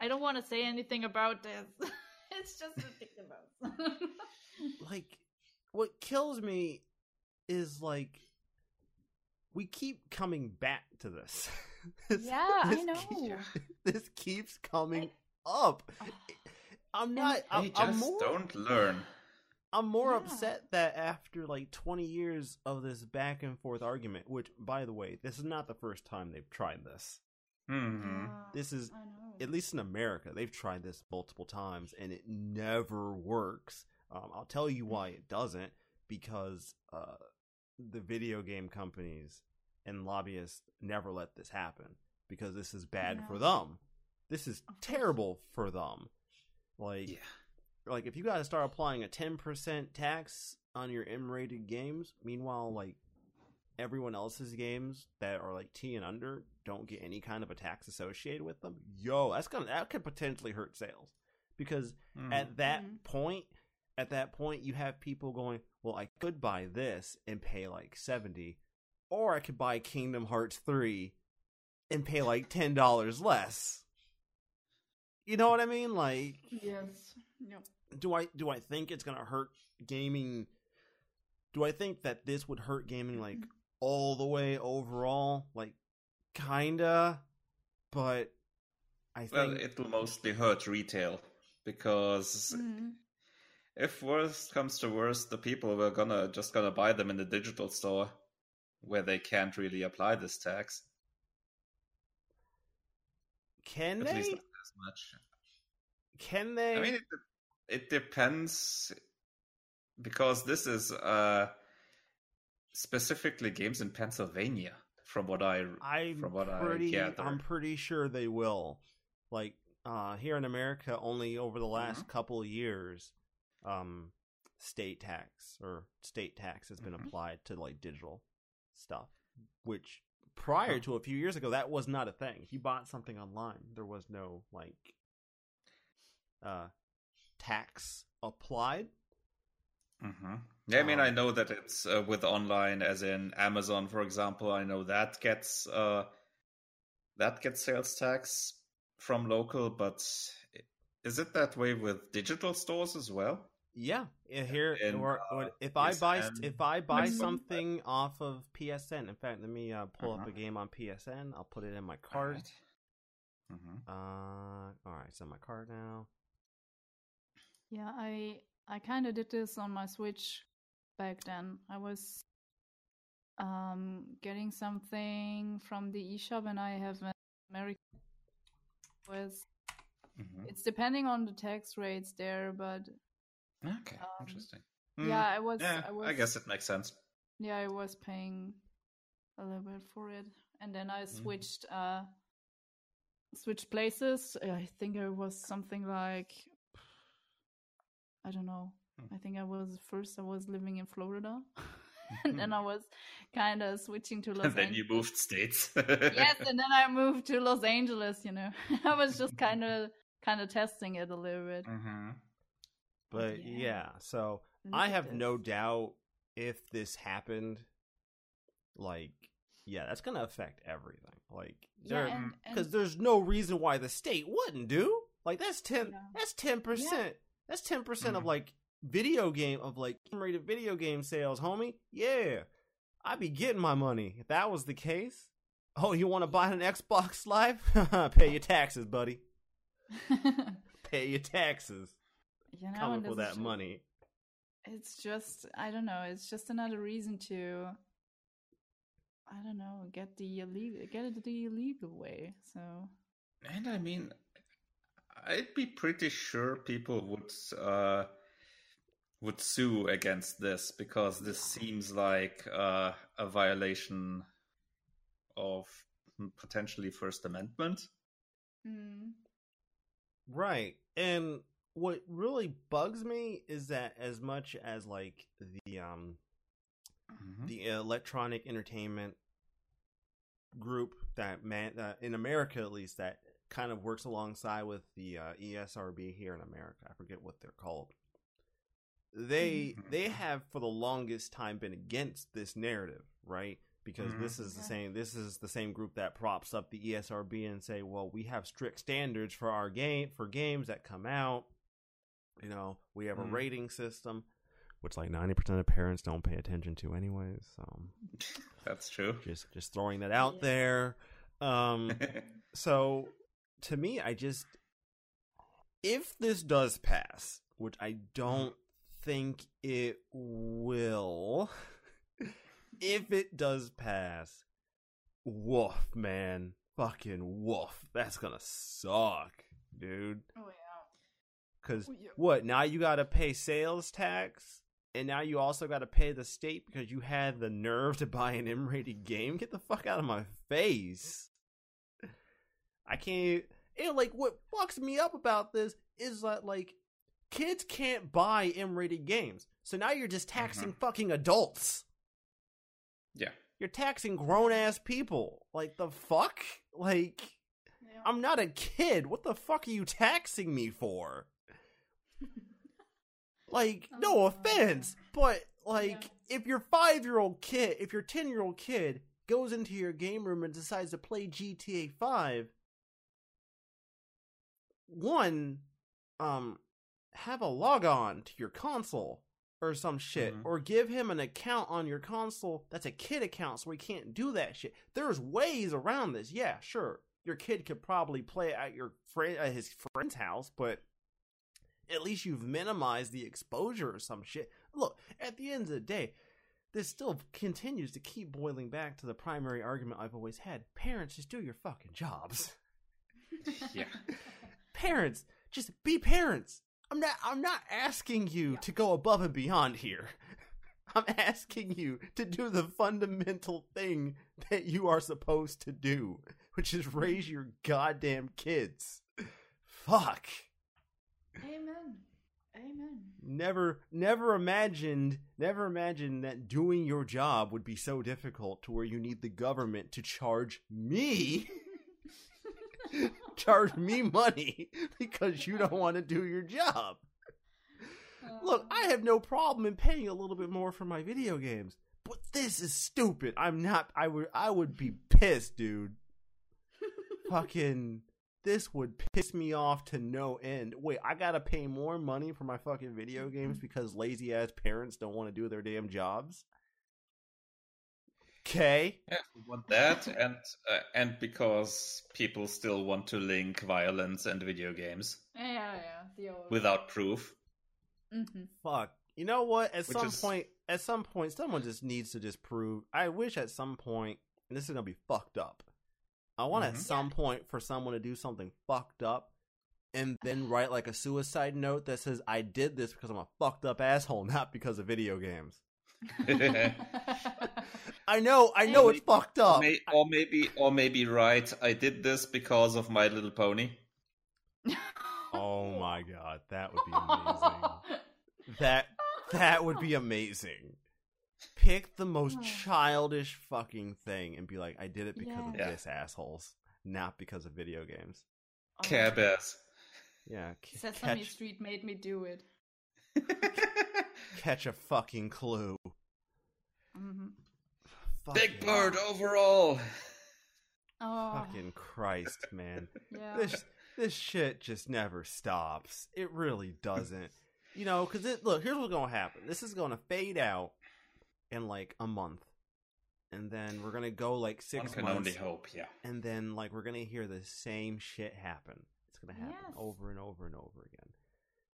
I don't want to say anything about this. <laughs> it's just ridiculous. <laughs> like, what kills me is like, we keep coming back to this. <laughs> This- Yeah, I this know. keep- this keeps coming up. I'm not. I'm, They I'm just more. don't learn. I'm more Yeah. upset that after like 20 years of this back and forth argument, which, by the way, this is not the first time they've tried this. hmm Yeah, This is, at least in America, they've tried this multiple times and it never works. Um, I'll tell you why it doesn't because uh, the video game companies and lobbyists never let this happen because this is bad for them. This is terrible for them. Like, Yeah. Like if you got to start applying a 10% tax on your M-rated games, meanwhile like everyone else's games that are like T and under don't get any kind of a tax associated with them. Yo, that's going to that could potentially hurt sales. Because Hmm. at that Mhm. point, at that point you have people going, "Well, I could buy this and pay like 70 or I could buy Kingdom Hearts 3 and pay like $10 less." You know what I mean? Like yes. Yep. Do I do I think it's gonna hurt gaming? Do I think that this would hurt gaming like all the way overall? Like, kinda, but I Well, think it'll mostly hurt retail because Mhm. if worst comes to worst, the people were gonna just gonna buy them in the digital store, where they can't really apply this tax. Can At they? least not as much. Can they? I mean, it, it depends because this is uh, specifically games in Pennsylvania, from what I I'm from what I pretty. gather. I'm pretty sure they will. Like uh, here in America, only over the last Mm-hmm. couple of years, um, state tax or state tax has been Mhm. applied to like digital stuff. Which prior Huh. to a few years ago, that was not a thing. If you bought something online, there was no like uh tax applied. hmm Yeah, I mean, I Um, know that it's uh, with online, as in Amazon, for example. I know that gets uh, that gets sales tax from local, but is it that way with digital stores as well? Yeah, here And, or, uh, or if I buy if I buy Xbox. something off of PSN. In fact, let me uh, pull up Uh-huh. a game on PSN. I'll put it in my card. hmm Uh, all right, it's in my cart now. Yeah, I I kind of did this on my Switch back then. I was um getting something from the eShop and I have an American was hmm it's depending on the tax rates there, but Okay, Um, interesting. yeah, I was yeah, I was I guess it makes sense. yeah, I was paying a little bit for it. And then I switched uh switched places. I think it was something like I don't know. Hmm. I think I was first I was living in Florida. <laughs> and then I was kind of switching to <laughs> Los and then you moved states. yes, <laughs> and then I moved to Los Angeles, you know. I was just kind of kind of testing it a little bit. hmm But yeah, yeah. so Look I at have no doubt if this happened, like, yeah, that's gonna affect everything. Like, Yeah, there, because and there's no reason why the state wouldn't do like that's ten Yeah. that's ten percent that's ten percent of Mhm. like video game of like rated video game sales homie yeah i'd be getting my money if that was the case oh you want to buy an xbox live <laughs> pay your taxes buddy <laughs> pay your taxes you know, come and up with this that is money It's just I don't know. It's just another reason to I don't know get the illegal get it the illegal way. So And I mean, I'd be pretty sure people would uh, would sue against this because this seems like uh, a violation of potentially First Amendment. mm, Right. And what really bugs me is that as much as like the um the electronic entertainment group that man uh, in America at least that kind of works alongside with the uh, ESRB here in America. I forget what they're called. They Mhm. they have for the longest time been against this narrative, right? Because Mhm. this is the same this is the same group that props up the ESRB and say, "Well, we have strict standards for our game for games that come out. You know, we have a Mhm. rating system." Which like ninety percent of parents don't pay attention to anyways. So That's true. just just throwing that out Yeah. there. Um, <laughs> so to me, I just if this does pass, which I don't think it will, <laughs> if it does pass, woof, man, fucking woof, that's gonna suck, dude. oh yeah. Because yeah. what now? You got to pay sales tax, and now you also got to pay the state because you had the nerve to buy an M-rated game. Get the fuck out of my face! I can't. And like, what fucks me up about this is that like, kids can't buy M-rated games, so now you're just taxing mm-hmm. fucking adults. yeah. You're taxing grown ass people. Like the fuck? Like yeah. I'm not a kid. What the fuck are you taxing me for? <laughs> Like, oh no Oh, offense, but like, Yeah. if your five year old kid, if your 10 year old kid goes into your game room and decides to play GTA 5, one, um, have a log on to your console or some shit, Mhm. or give him an account on your console that's a kid account so he can't do that shit. There's ways around this. Yeah, sure. Your kid could probably play at your friend at his friend's house, but at least you've minimized the exposure or some shit. Look, at the end of the day, this still continues to keep boiling back to the primary argument I've always had. Parents, just do your fucking jobs. Yeah. <laughs> parents, just be parents. I'm not I'm not asking you to go above and beyond here. <laughs> I'm asking you to do the fundamental thing that you are supposed to do, which is raise your goddamn kids. Fuck. Amen. Amen. Never never imagined never imagined that doing your job would be so difficult to where you need the government to charge me <laughs> <laughs> charge me money because you don't want to do your job. Look, I have no problem in paying a little bit more for my video games, but this is stupid. I'm not. I would. I would be pissed, dude. <laughs> fucking. This would piss me off to no end. Wait, I gotta pay more money for my fucking video games mm-hmm. because lazy ass parents don't want to do their damn jobs. Okay. Yeah, we want that, and uh, and because people still want to link violence and video games Yeah, yeah. The old. without proof. hmm Fuck. You know what? At Which some is- point, at some point, someone just needs to just prove. I wish at some point, and this is gonna be fucked up. I want at Mhm. some point for someone to do something fucked up, and then write like a suicide note that says, "I did this because I'm a fucked up asshole, <laughs> not because of video games." <laughs> I know, I know, it's fucked up. May, or maybe, or maybe, right? I did this because of My Little Pony. <laughs> Oh my god, that would be amazing. that that would be amazing. Pick the most <sighs> childish fucking thing and be like, I did it because of Yeah. this assholes, not because of video games. Care Bears. Yeah, c- Sesame catch, Street made me do it. <laughs> catch a fucking clue. hmm Big Fucking- Bird overall. Oh, Fucking Christ, man. yeah. This this shit just never stops. It really doesn't. You know, because it look here's what's gonna happen. This is gonna fade out in like a month, and then we're gonna go like One six can months, only hope. Yeah. and then like we're gonna hear the same shit happen. It's gonna happen Yes. over and over and over again.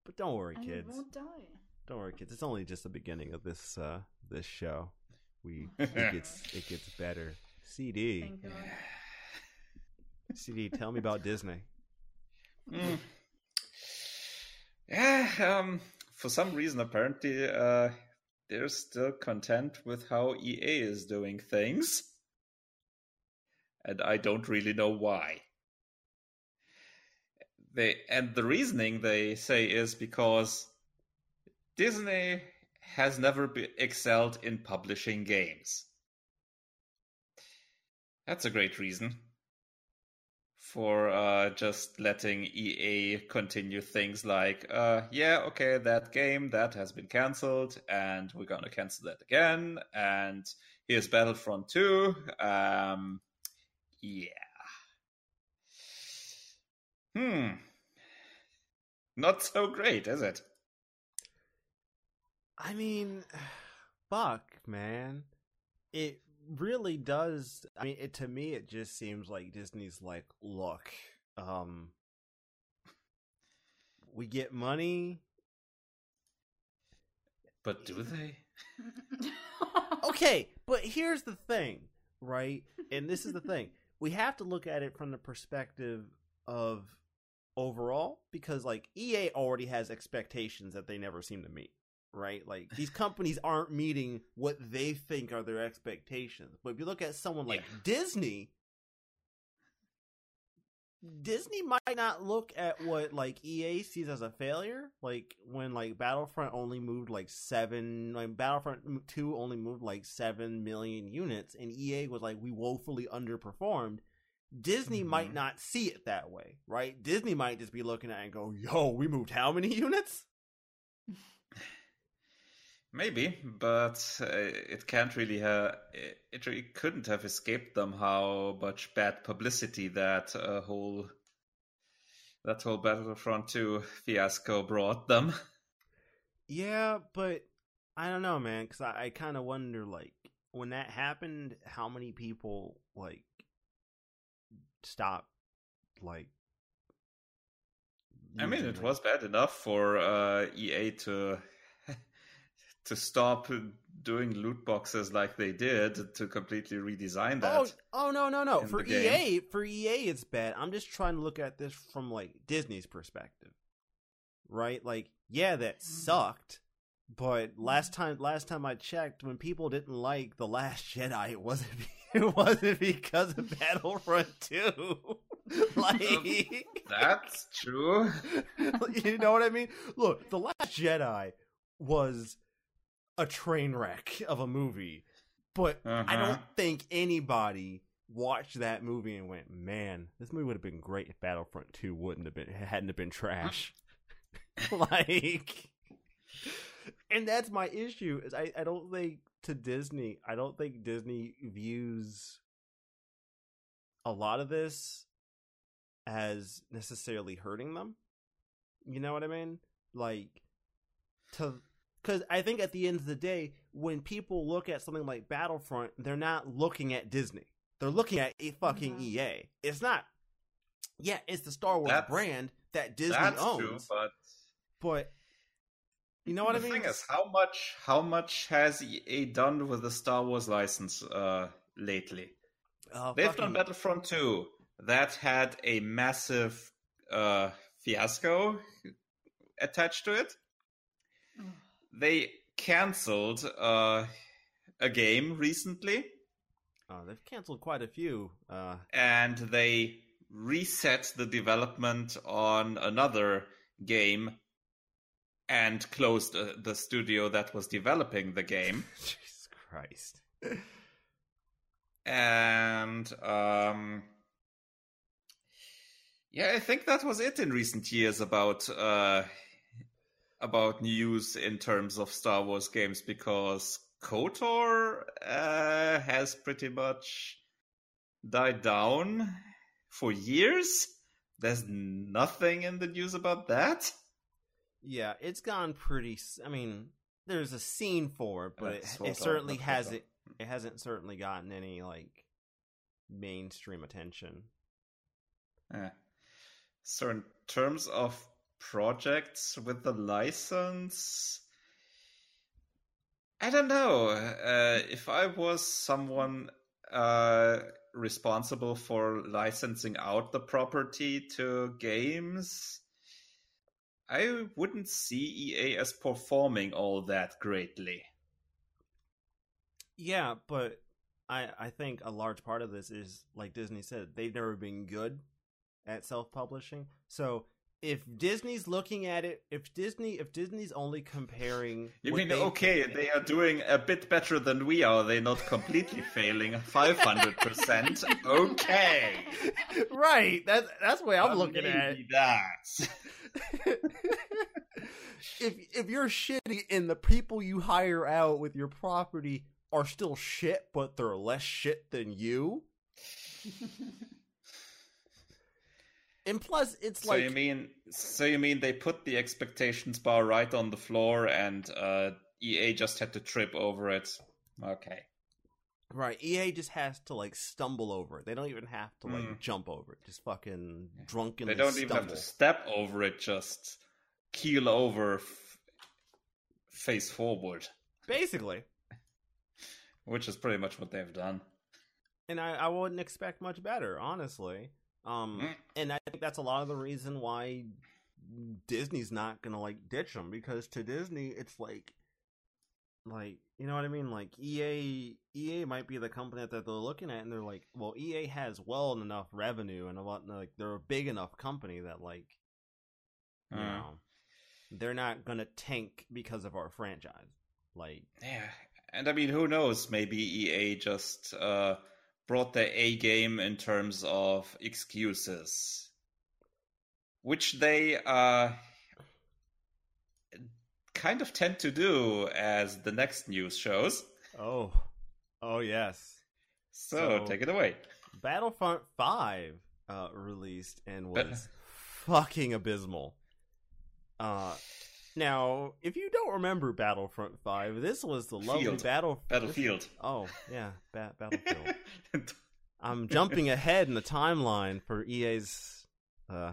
But don't worry, and kids. it won't die. Don't worry, kids. It's only just the beginning of this uh this show. We it <laughs> gets it gets better. CD, Thank God. <sighs> CD. Tell me about Disney. Mm. <sighs> Yeah, um, for some reason, apparently, uh, they're still content with how EA is doing things. And I don't really know why. They and the reasoning they say is because Disney has never be excelled in publishing games. That's a great reason for uh, just letting EA continue things like, uh, yeah, okay, that game that has been cancelled, and we're gonna cancel that again, and here's Battlefront 2. Um, yeah. Hmm. Not so great, is it? I mean, <sighs> fuck, man. It really does. I mean, it, to me, it just seems like Disney's like, look, um, we get money. But do they? <laughs> Okay, but here's the thing, right? And this is the thing. <laughs> We have to look at it from the perspective of overall because like EA already has expectations that they never seem to meet, right? Like these companies aren't meeting what they think are their expectations. But if you look at someone like Yeah. Disney, Disney might not look at what like EA sees as a failure. Like when like Battlefront only moved like seven, like Battlefront Two only moved like seven million units, and EA was like we woefully underperformed. Disney might Mhm. not see it that way, right? Disney might just be looking at it and go, "Yo, we moved how many <laughs> units?" <laughs> Maybe, but uh, it can't really have. It really couldn't have escaped them how much bad publicity that uh, whole that whole Battlefront 2 fiasco brought them. Yeah, but I don't know, man, because I, I kind of wonder, like, when that happened, how many people like stopped, like, I mean, it was bad enough for uh, EA to to stop doing loot boxes like they did to completely redesign that. Oh, oh no, no, no. For game. EA, for EA, it's bad. I'm just trying to look at this from like Disney's perspective, right? Like, yeah, that sucked, but last time, last time I checked, when people didn't like the Last Jedi, it wasn't. <laughs> It wasn't because of Battlefront 2. <laughs> like, That's true. <laughs> you know what I mean? Look, The Last Jedi was a train wreck of a movie, but I Uh-huh. don't think anybody watched that movie and went, "Man, this movie would have been great if Battlefront 2 wouldn't have been hadn't have been trash." <laughs> like and that's my issue is I, I don't think to Disney, I don't think Disney views a lot of this as necessarily hurting them. You know what I mean? Like to cuz I think at the end of the day when people look at something like Battlefront, they're not looking at Disney. They're looking at a fucking Mhm. EA. It's not Yeah, it's the Star Wars That's- brand that Disney That's owns. true, but But you know what I mean? thing is, how much how much has EA done with the Star Wars license uh, lately? Oh, They've fucking- done Battlefront 2. That had a massive uh, fiasco attached to it. They canceled uh, a game recently, Oh, they've canceled quite a few. Uh, and they reset the development on another game and closed uh, the studio that was developing the game. <laughs> Jesus Christ. and um yeah i think that was it in recent years about uh about news in terms of star wars games because kotor uh, has pretty much died down for years there's nothing in the news about that Yeah, it's gone pretty. I mean, there's a scene for it, but That's it, it certainly that's what I hasn't. It hasn't certainly gotten any like mainstream attention. Yeah. So in terms of projects with the license, I don't know. Uh, if I was someone uh, responsible for licensing out the property to games, I wouldn't see EA as performing all that greatly. Yeah, but I I think a large part of this is like Disney said they've never been good at self publishing. So if Disney's looking at it, if Disney if Disney's only comparing, You mean, they- okay, they are doing a bit better than we are. They're not completely <laughs> failing 500%. Okay. <laughs> right? That's that's the way I'm looking at it. That. <laughs> if if you're shitty and the people you hire out with your property are still shit, but they're less shit than you, and plus it's so like you mean so you mean they put the expectations bar right on the floor and uh, EA just had to trip over it? Okay. right, EA just has to like stumble over it. They don't even have to like Mm. jump over it. Just fucking drunkenly They don't stumble. even have to step over it, just keel over f- face forward, Basically, which is pretty much what they've done. and I, I wouldn't expect much better, honestly. Um, Mm. and I think that's a lot of the reason why Disney's not gonna like ditch them because to Disney it's like, like you know what I mean. Like EA, EA might be the company that they're looking at, and they're like, well, EA has well enough revenue and a lot like they're a big enough company that like, you Mm. know, they're not gonna tank because of our franchise. Like, Yeah, and I mean, who knows? Maybe EA just uh, brought their A game in terms of excuses, which they uh, kind of tend to do, as the next news shows. oh, oh yes. So, So- take it away. Battlefront 5 uh, released and But- was fucking abysmal. Uh, now, if you don't remember Battlefront 5, this was the lovely Field. battle Battlefield. Oh, yeah, ba- Battlefield. <laughs> I'm jumping ahead in the timeline for EA's uh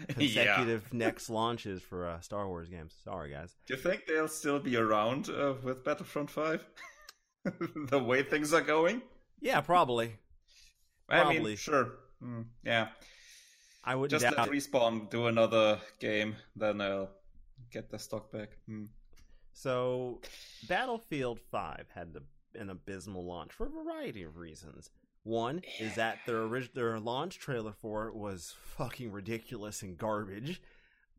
<laughs> consecutive yeah. next launches for uh, Star Wars games. Sorry, guys. Do you think they'll still be around uh, with Battlefront Five? <laughs> the way things are going? Yeah, probably. I probably. mean, sure. Mm, yeah. I would just doubt... let respawn do another game, then I'll get the stock back. Mm. So, Battlefield Five had the, an abysmal launch for a variety of reasons. One is that their original their launch trailer for it was fucking ridiculous and garbage.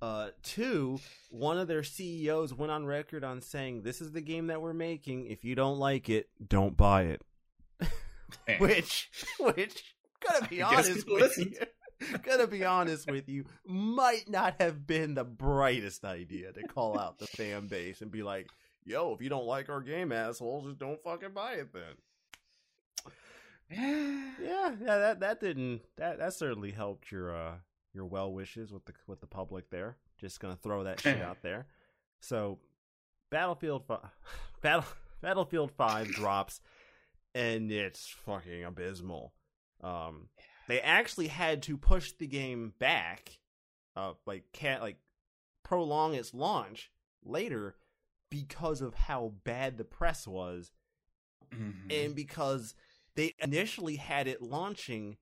Uh, two, one of their CEOs went on record on saying, "This is the game that we're making. If you don't like it, don't buy it." <laughs> which, which, gotta be honest with you, gonna be honest with you, might not have been the brightest idea to call out the fan base and be like, "Yo, if you don't like our game, assholes, just don't fucking buy it then." <sighs> yeah, yeah, that that didn't that that certainly helped your uh your well wishes with the with the public there. Just gonna throw that shit <laughs> out there. So, Battlefield <sighs> Battle Battlefield Five drops, and it's fucking abysmal. Um, they actually had to push the game back, uh, like can't like prolong its launch later because of how bad the press was, mm-hmm. and because they initially had it launching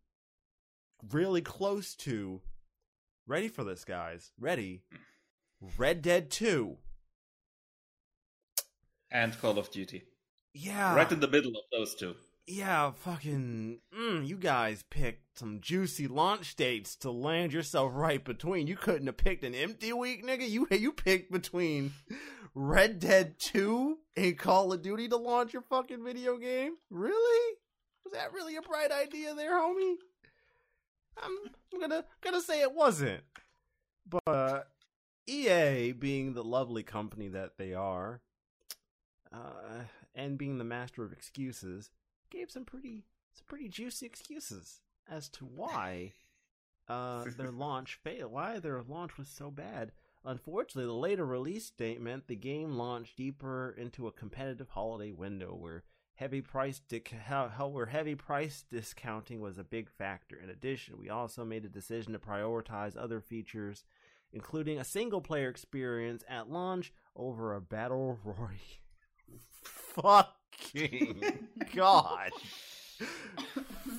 really close to ready for this guys ready red dead 2 and call of duty. Yeah. Right in the middle of those two yeah fucking mm, you guys picked some juicy launch dates to land yourself right between you couldn't have picked an empty week nigga you <laughs> you picked between red dead 2 and call of duty to launch your fucking video game really was that really a bright idea there, homie? I'm, gonna gonna say it wasn't. But EA, being the lovely company that they are, uh, and being the master of excuses, gave some pretty some pretty juicy excuses as to why uh, their <laughs> launch failed, why their launch was so bad. Unfortunately, the later release date meant the game launched deeper into a competitive holiday window where heavy price how, how where heavy price discounting was a big factor. In addition, we also made a decision to prioritize other features, including a single player experience at launch over a battle royale. <laughs> Fucking <laughs> god.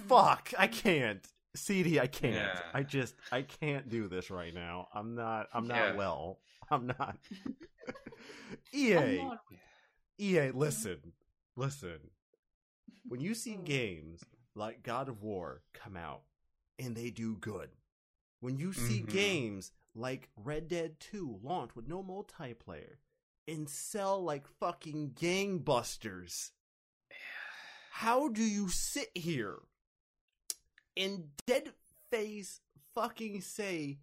Fuck, I can't. CD, I can't. Yeah. I just I can't do this right now. I'm not I'm not yeah. well. I'm not. EA. <laughs> I'm not... EA, listen listen, when you see games like God of War come out and they do good, when you see mm-hmm. games like Red Dead 2 launch with no multiplayer and sell like fucking gangbusters, how do you sit here and dead face fucking say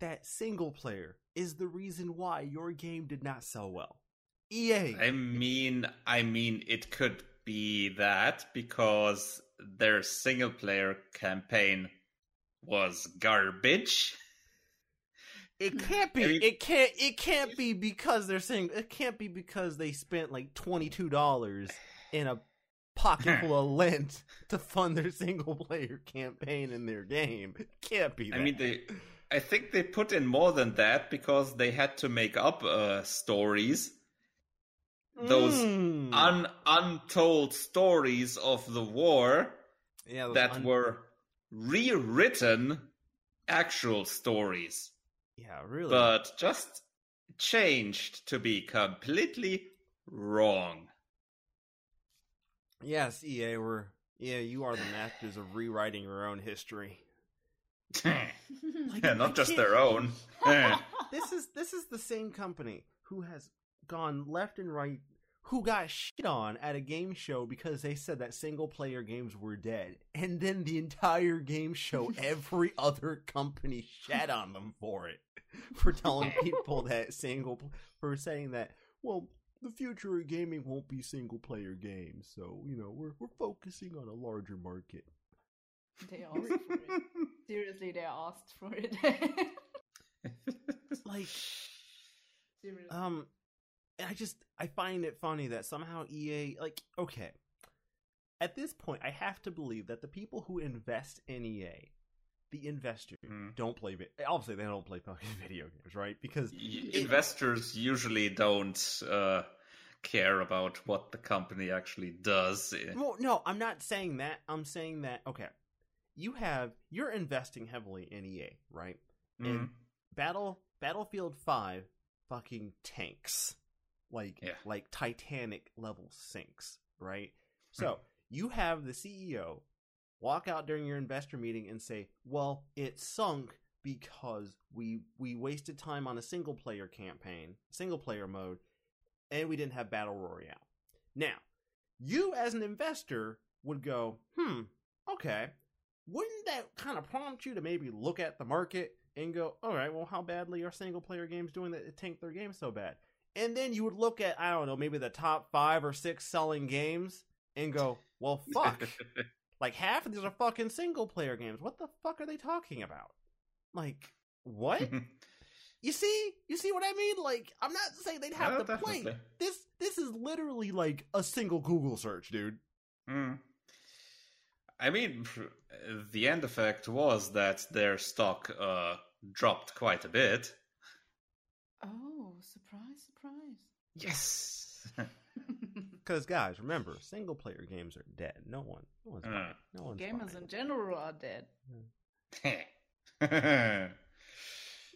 that single player is the reason why your game did not sell well? EA. I mean, I mean, it could be that because their single player campaign was garbage. It can't be. I mean, it can't. It can't be because they're saying it can't be because they spent like twenty two dollars in a pocket full of lint to fund their single player campaign in their game. It can't be. That. I mean, they. I think they put in more than that because they had to make up uh, stories those mm. un, untold stories of the war yeah, that were rewritten actual stories. Yeah, really. But just changed to be completely wrong. Yes, EA, we're yeah, you are the masters of rewriting your own history. <laughs> like, yeah, not just their own. <laughs> this is this is the same company who has gone left and right who got shit on at a game show because they said that single player games were dead. And then the entire game show, <laughs> every other company shat on them for it. For telling people that single, for saying that, well, the future of gaming won't be single player games. So, you know, we're, we're focusing on a larger market. They asked for it. <laughs> Seriously, they asked for it. <laughs> like, Seriously. um, I just I find it funny that somehow EA like okay. At this point, I have to believe that the people who invest in EA the investor Hmm. don't play. Obviously, they don't play fucking <laughs> video games, right? Because Y- Investors usually don't uh, care about what the company actually does. Well, no, I'm not saying that. I'm saying that okay, you have you're investing heavily in EA, right? Mm. And Battle Battlefield Five fucking tanks, like Yeah. like Titanic level sinks, right? So you have the CEO walk out during your investor meeting and say, "Well, it sunk because we we wasted time on a single player campaign, single player mode, and we didn't have battle royale." Now, you as an investor would go, "Hmm, okay. Wouldn't that kind of prompt you to maybe look at the market and go, all right, well, how badly are single player games doing that it tank their game so bad? And then you would look at, I don't know, maybe the top five or six selling games and go, well, fuck. <laughs> like half of these are fucking single player games. What the fuck are they talking about? Like, what? <laughs> you see? You see what I mean? Like, I'm not saying they'd have Yeah, to play. This this is literally like a single Google search, dude. Mm. I mean, <laughs> the end effect was that their stock uh, dropped quite a bit. Oh, surprise, surprise. Yes. <laughs> Because guys, remember, single player games are dead. No one, no one's, Uh. no one's Gamers buying in general are dead. You <laughs>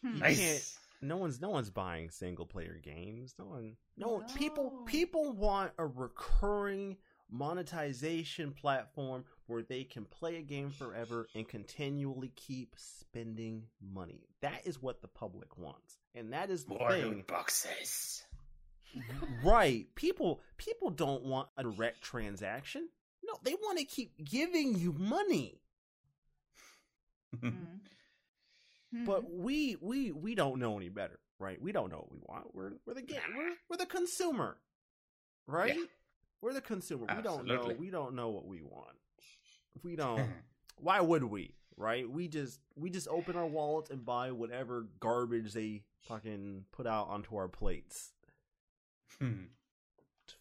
nice. can't- no one's no one's buying single player games. No one no one, people No. people want a recurring monetization platform where they can play a game forever and continually keep spending money. That is what the public wants. And that is the More thing. boxes. <laughs> right. People people don't want a direct transaction. No, they want to keep giving you money. Mm. But we we we don't know any better, right? We don't know what we want. We're we're the game. We're we're the consumer, right? Yeah. We're the consumer. We don't know. We don't know what we want. If We <laughs> don't. why would we? Right? We just we just open our wallets and buy whatever garbage they fucking put out onto our plates. Hmm.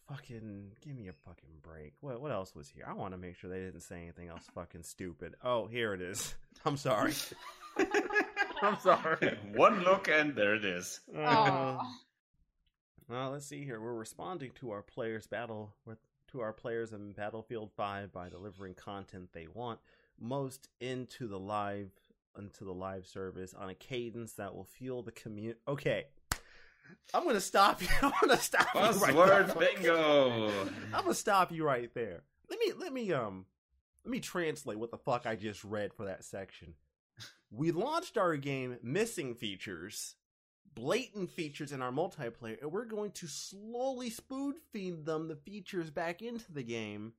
Fucking give me a fucking break. What what else was here? I want to make sure they didn't say anything else fucking stupid. Oh, here it is. <laughs> I'm sorry. <laughs> I'm sorry. One look and there it is. Uh, well, let's see here. We're responding to our players' battle with to our players in Battlefield 5 by delivering content they want most into the live into the live service on a cadence that will fuel the community. Okay. I'm to stop you. <laughs> I'm to stop you right there. bingo. I'm to stop you right there. Let me let me um let me translate what the fuck I just read for that section. We launched our game missing features, blatant features in our multiplayer, and we're going to slowly spoon feed them the features back into the game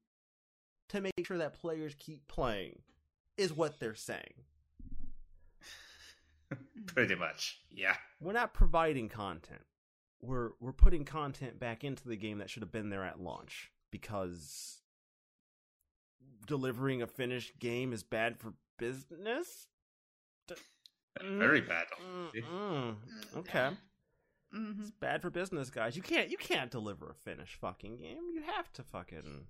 to make sure that players keep playing, is what they're saying. <laughs> Pretty much. Yeah. We're not providing content. We're we're putting content back into the game that should have been there at launch because delivering a finished game is bad for business. <laughs> Very bad. Mm, mm. <laughs> Okay. Mhm. It's bad for business, guys. You can't you can't deliver a finished fucking game. You have to fucking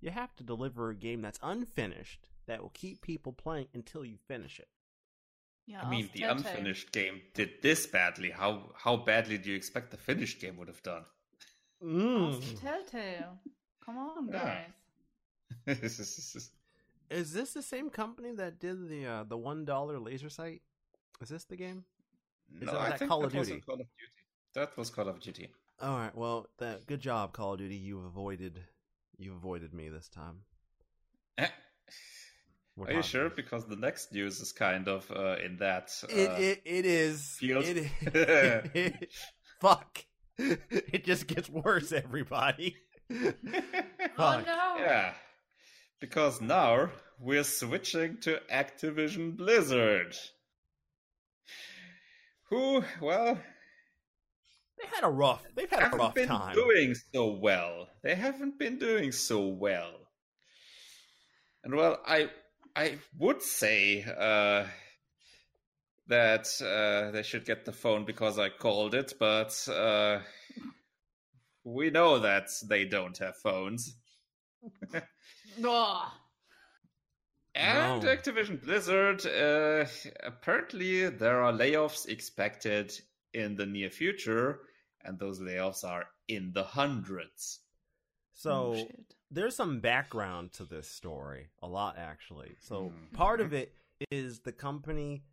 you have to deliver a game that's unfinished that will keep people playing until you finish it. Yeah, I mean, the Telltale. unfinished game did this badly. How how badly do you expect the finished game would have done? Ask Telltale. Come on, Yeah. guys. <laughs> Is this the same company that did the uh, the one dollar laser sight? Is this the game? no, that- I that think Call that of wasn't Duty? Call of Duty. That was Call of Duty. All right. Well, that good job, Call of Duty. You've avoided you avoided me this time. We're you talking- sure? Because the next news is kind of uh, in that. Uh, It it it is. field. It, it, <laughs> <laughs> fuck. It just gets worse, everybody. <laughs> Oh no! Yeah, because now we're switching to Activision Blizzard. Who, well, They've had a rough. They've had a haven't rough been time. doing so well. They haven't been doing so well. And well, I I would say uh, that uh, they should get the phone because I called it, but uh, we know that they don't have phones. <laughs> Ugh. And No. Activision Blizzard, uh, apparently there are layoffs expected in the near future, and those layoffs are in the hundreds. So Oh, shit. There's some background to this story, a lot actually. So Mhm. part of it is the company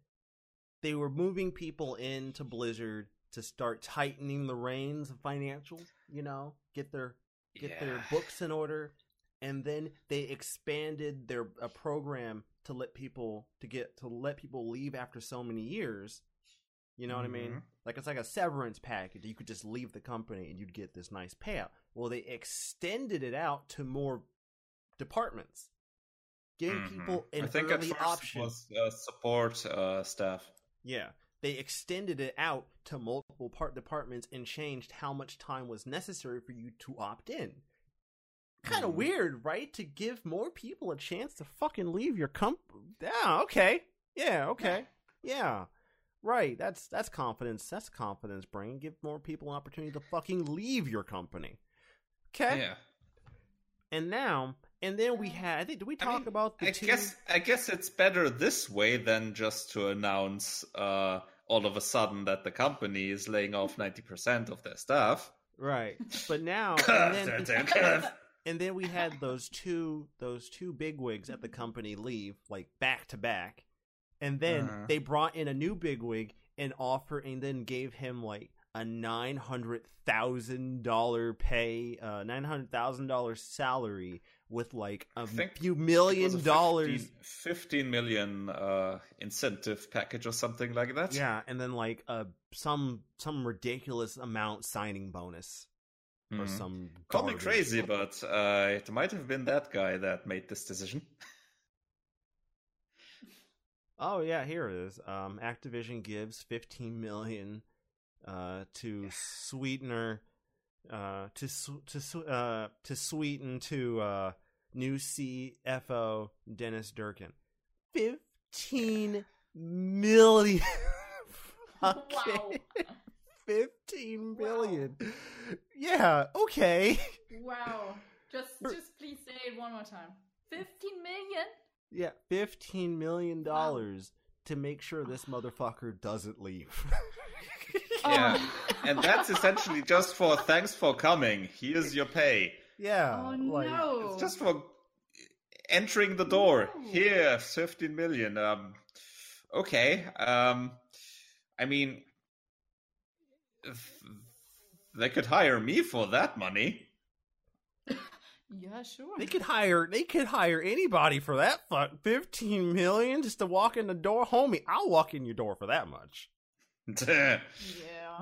they were moving people into Blizzard to start tightening the reins of financials, you know, get their get their books in order, and then they expanded their a program to let people to get to let people leave after so many years. You know what I mean? Like it's like a severance package. You could just leave the company and you'd get this nice payout. Well, they extended it out to more departments, giving Mhm. people an I think at early first option. was uh, support uh, staff. Yeah. They extended it out to multiple part departments and changed how much time was necessary for you to opt in. Kind of Mhm. weird, right? To give more people a chance to fucking leave your company. Yeah, okay. Yeah, okay. Yeah. Right. That's that's confidence. That's confidence bringing. Give more people an opportunity to fucking leave your company. Okay. Yeah. And now, and then we had. I think. Did we I talk mean, about the I two? guess I guess it's better this way than just to announce uh, all of a sudden that the company is laying off ninety percent of their staff. Right. But now, <laughs> and then, <laughs> and then we had those two those two bigwigs at the company leave like back to back, and then Uh-huh. they brought in a new bigwig and offer and then gave him like a nine hundred thousand dollar pay, uh, nine hundred thousand dollars salary with like a few million a dollars. 15, 15 million uh, incentive package or something like that. Yeah, and then like a some some ridiculous amount signing bonus or Mhm. some. Call me crazy, but uh, it might have been that guy that made this decision. Oh yeah, here it is. Um, Activision gives 15 million uh, to sweetener uh, to to uh, to sweeten to uh, new CFO Dennis Durkin. 15 million. Okay. <laughs> Wow. <laughs> 15 Wow. Yeah, okay. <laughs> Wow. Just just please say it one more time. 15 million? Yeah, 15 million dollars to make sure this motherfucker doesn't leave. <laughs> Yeah. Oh. and that's essentially just for thanks for coming. Here's your pay. Yeah. Oh like, no. It's just for entering the door. No. Here, 15 million. Um, okay. Um, I mean, if they could hire me for that money. Yeah, sure. They could hire they could hire anybody for that fuck 15 million just to walk in the door. Homie, I'll walk in your door for that much. Yeah.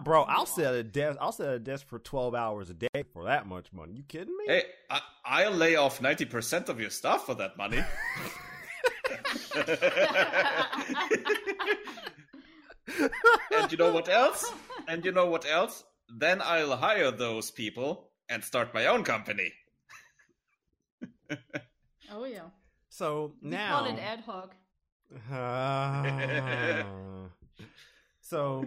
Bro, I'll sit at a desk I'll sit at a desk for 12 hours a day for that much money. You kidding me? hey, I, I'll lay off 90% of your staff for that money. <laughs> and you know what else? And you know what else? Then I'll hire those people and start my own company. Oh yeah. So We now call it AdHoc. Ah. <laughs> so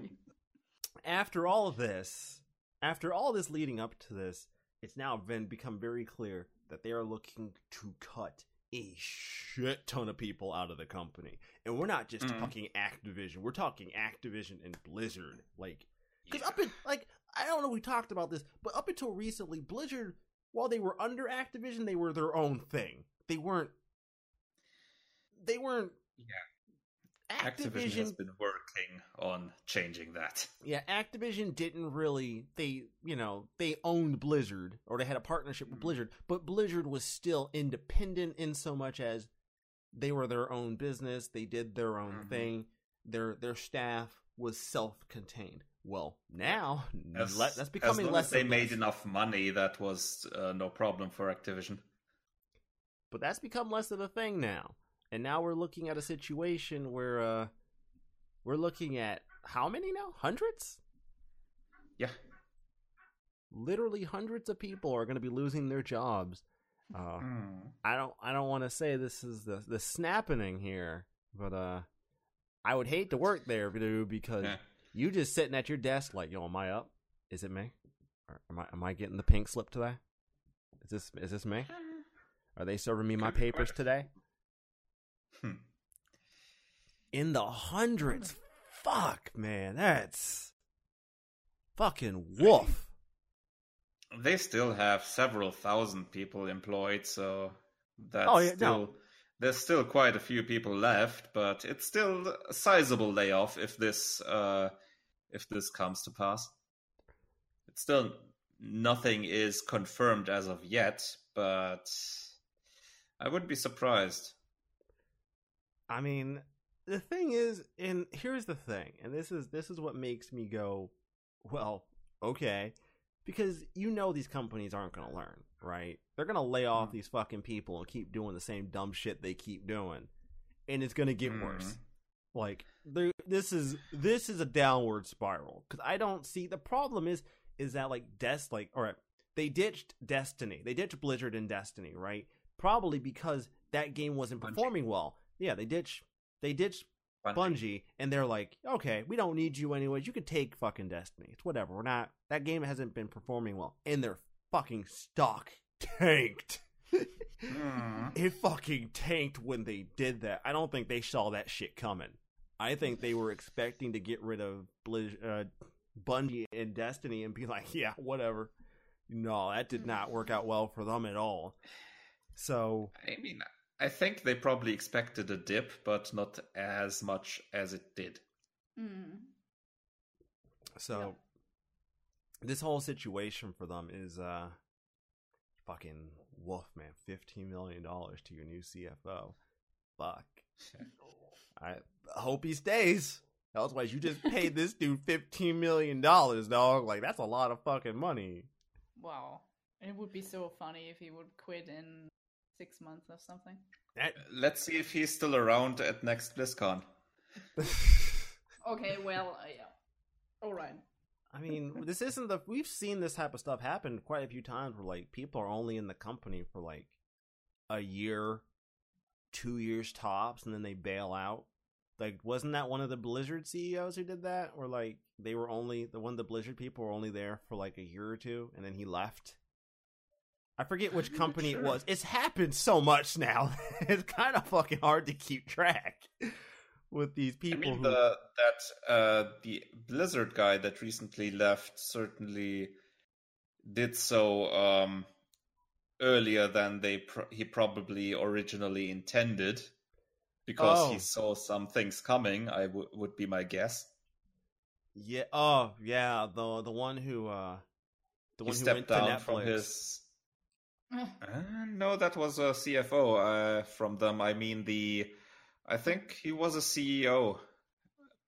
after all of this, after all this leading up to this, it's now been become very clear that they are looking to cut a shit ton of people out of the company. And we're not just Mhm. talking Activision, we're talking Activision and Blizzard. Like cuz up in like I don't know we talked about this, but up until recently Blizzard while they were under Activision, they were their own thing. They weren't they weren't Yeah. Activision has been working on changing that. <laughs> yeah, Activision didn't really they, you know, they owned Blizzard or they had a partnership with Mhm. Blizzard, but Blizzard was still independent in so much as they were their own business, they did their own Mhm. thing. Their their staff was self-contained. Well, now As, le- that's as becoming long less as they made less. enough money, that was uh, no problem for Activision. But that's become less of a thing now. And now we're looking at a situation where uh we're looking at how many now? Hundreds? Yeah. Literally hundreds of people are going to be losing their jobs. Uh Hmm. I don't I don't want to say this is the the snapping here, but uh I would hate to work there, dude, because Yeah. you just sitting at your desk like, "Yo, am I up? Is it me? Or am I am I getting the pink slip today? Is this is this me? <laughs> Are they serving me my papers today?" Hmm. In the hundreds. Fuck, man. That's fucking woof. They still have several thousand people employed, so that's Oh, yeah, still no. There's still quite a few people left, but it's still a sizable layoff if this uh, if this comes to pass. It's still nothing is confirmed as of yet, but I wouldn't be surprised. I mean, the thing is, and here's the thing, and this is this is what makes me go, well, okay, because you know these companies aren't going to learn, right? They're going to lay off Mm. these fucking people and keep doing the same dumb shit they keep doing, and it's going to get worse. Mhm. Like this is this is a downward spiral because I don't see the problem is is that like Des like all right they ditched Destiny they ditched Blizzard and Destiny right probably because that game wasn't Bungie. performing well yeah they ditched they ditched Bungie. Bungie and they're like okay we don't need you anyways you could take fucking Destiny it's whatever we're not that game hasn't been performing well and their fucking stock tanked Mm. it fucking tanked when they did that. I don't think they saw that shit coming. I think they were expecting to get rid of Blizz, uh, Bungie and Destiny and be like, yeah, whatever. No, that did not work out well for them at all. So, I mean, I think they probably expected a dip, but not as much as it did. Mm. so this whole situation for them is uh fucking woof, man. Fifteen million dollars to your new CFO. Fuck. <laughs> I hope he stays. Otherwise, you just paid this dude fifteen million dollars, dog. Like that's a lot of fucking money. Wow. It would be so funny if he would quit in six months or something. That Let's see if he's still around at next BlizzCon. <laughs> <laughs> Okay, well, uh, yeah. All right. I mean, this isn't the. We've seen this type of stuff happen quite a few times where like people are only in the company for like a year, two years tops, and then they bail out. Like, wasn't that one of the Blizzard CEOs who did that? Or like they were only the one of the Blizzard people were only there for like a year or two, and then he left. I forget which company it was. It's happened so much now. <laughs> it's kind of fucking hard to keep track with these I people. mean, who, the, that uh, the Blizzard guy that recently left certainly did so um, earlier than they pr- he probably originally intended, because Oh. he saw some things coming. I w- would be my guess. Yeah. Oh, yeah. The the one who uh the he one who stepped went to down Netflix. from his. Uh, no, that was a CFO uh, from them. I mean, the I think he was a CEO,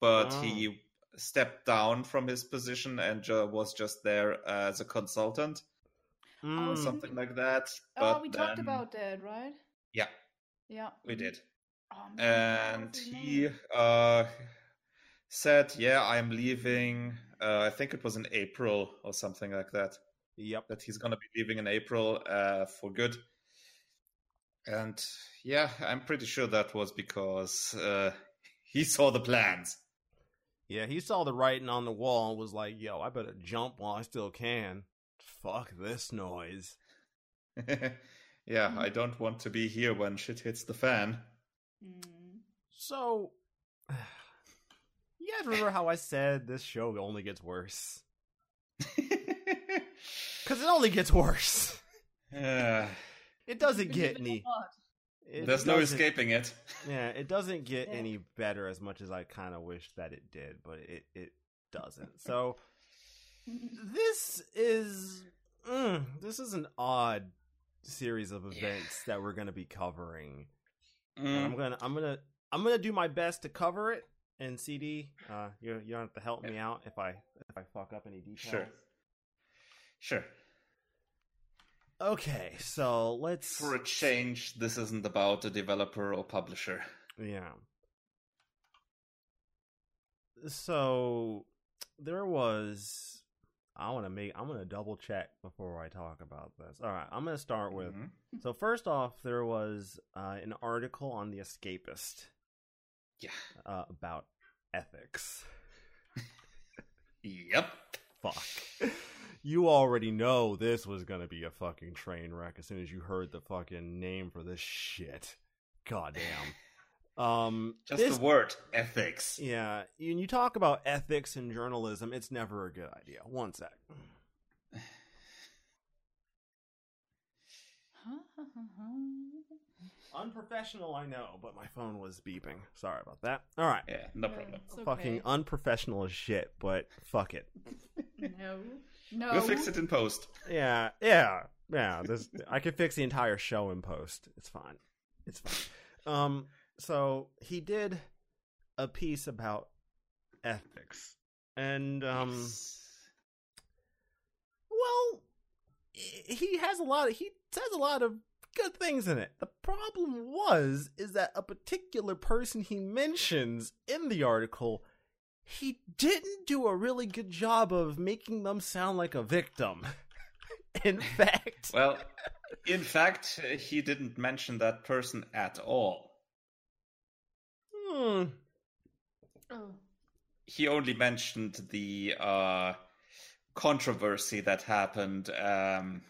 but Oh. he stepped down from his position and ju- was just there as a consultant Mm, Oh, something like that. oh, But we talked about that, right? Yeah, Yeah. we did. Oh, man, And he uh, said, "Yeah, I'm leaving." Uh, I think it was in April or something like that. Yep. that he's going to be leaving in April uh, for good. And yeah, I'm pretty sure that was because uh, <laughs> he saw the plans. Yeah, he saw the writing on the wall and was like, "Yo, I better jump while I still can." Fuck this noise. <laughs> yeah, I don't want to be here when shit hits the fan. Mm. So, <sighs> you guys remember how I said this show only gets worse? <laughs> Because it only gets worse. It doesn't get any. it there's no escaping it. Yeah, it doesn't get Yeah. any better as much as I kind of wish that it did, but it it doesn't. So <laughs> this is mm, this is an odd series of Yeah. events that we're going to be covering. And Mm, I'm gonna I'm gonna I'm gonna do my best to cover it. And CD, uh, you you don't have to help me out if I if I fuck up any details. sure. Sure. Okay, so let's For a change, this isn't about a developer or publisher. Yeah. So there was I want to make I'm going to double check before I talk about this. All right, I'm going to start with Mhm. So first off, there was uh, an article on the Escapist Yeah. uh, about ethics. <laughs> Yep. Fuck. You already know this was going to be a fucking train wreck as soon as you heard the fucking name for this shit. Goddamn. Um, Just this- the word ethics. Yeah, when you talk about ethics in journalism, it's never a good idea. One sec. <laughs> Unprofessional, I know, but my phone was beeping. Sorry about that. All right. Yeah, no problem. it's okay. Fucking unprofessional as shit, but fuck it. <laughs> no, no. We'll fix it in post. Yeah, yeah, yeah. This I could fix the entire show in post. It's fine. It's fine. Um, so he did a piece about ethics, and um, well, he has a lot. Of, he says a lot of good things in it. The problem was is that a particular person he mentions in the article. He didn't do a really good job of making them sound like a victim. <laughs> In fact, Well, in fact, he didn't mention that person at all. hmm, Oh. He only mentioned the uh, controversy that happened um,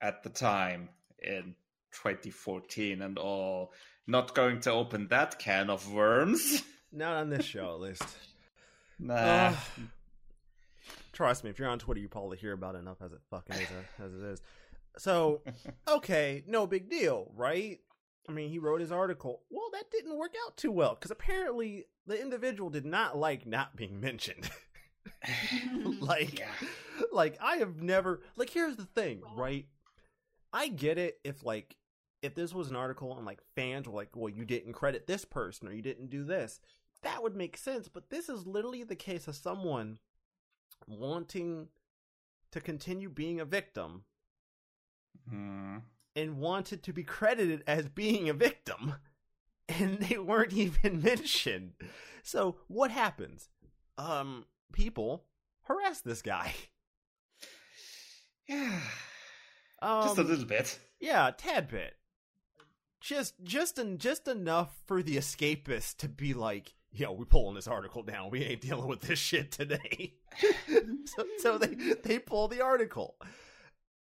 at the time in 2014 and all. Not going to open that can of worms. not on this show at least. Nah. Ugh. Trust me, if you're on Twitter, you probably hear about it enough as it fucking is uh, as it is. So, <laughs> okay, no big deal, right? I mean, he wrote his article. Well, that didn't work out too well because apparently the individual did not like not being mentioned. <laughs> like, Yeah. like I have never like. Here's the thing, right? I get it if like if this was an article and like fans were like, well, you didn't credit this person or you didn't do this, that would make sense. But this is literally the case of someone wanting to continue being a victim Hmm. and wanted to be credited as being a victim, <laughs> and they weren't even <laughs> mentioned. So what happens? Um, people harass this guy. Yeah. Um, Just a little bit. Yeah, a tad bit. Just just en- just enough for the escapist to be like, yo, we pulling this article down. We ain't dealing with this shit today. <laughs> so, so they they pull the article.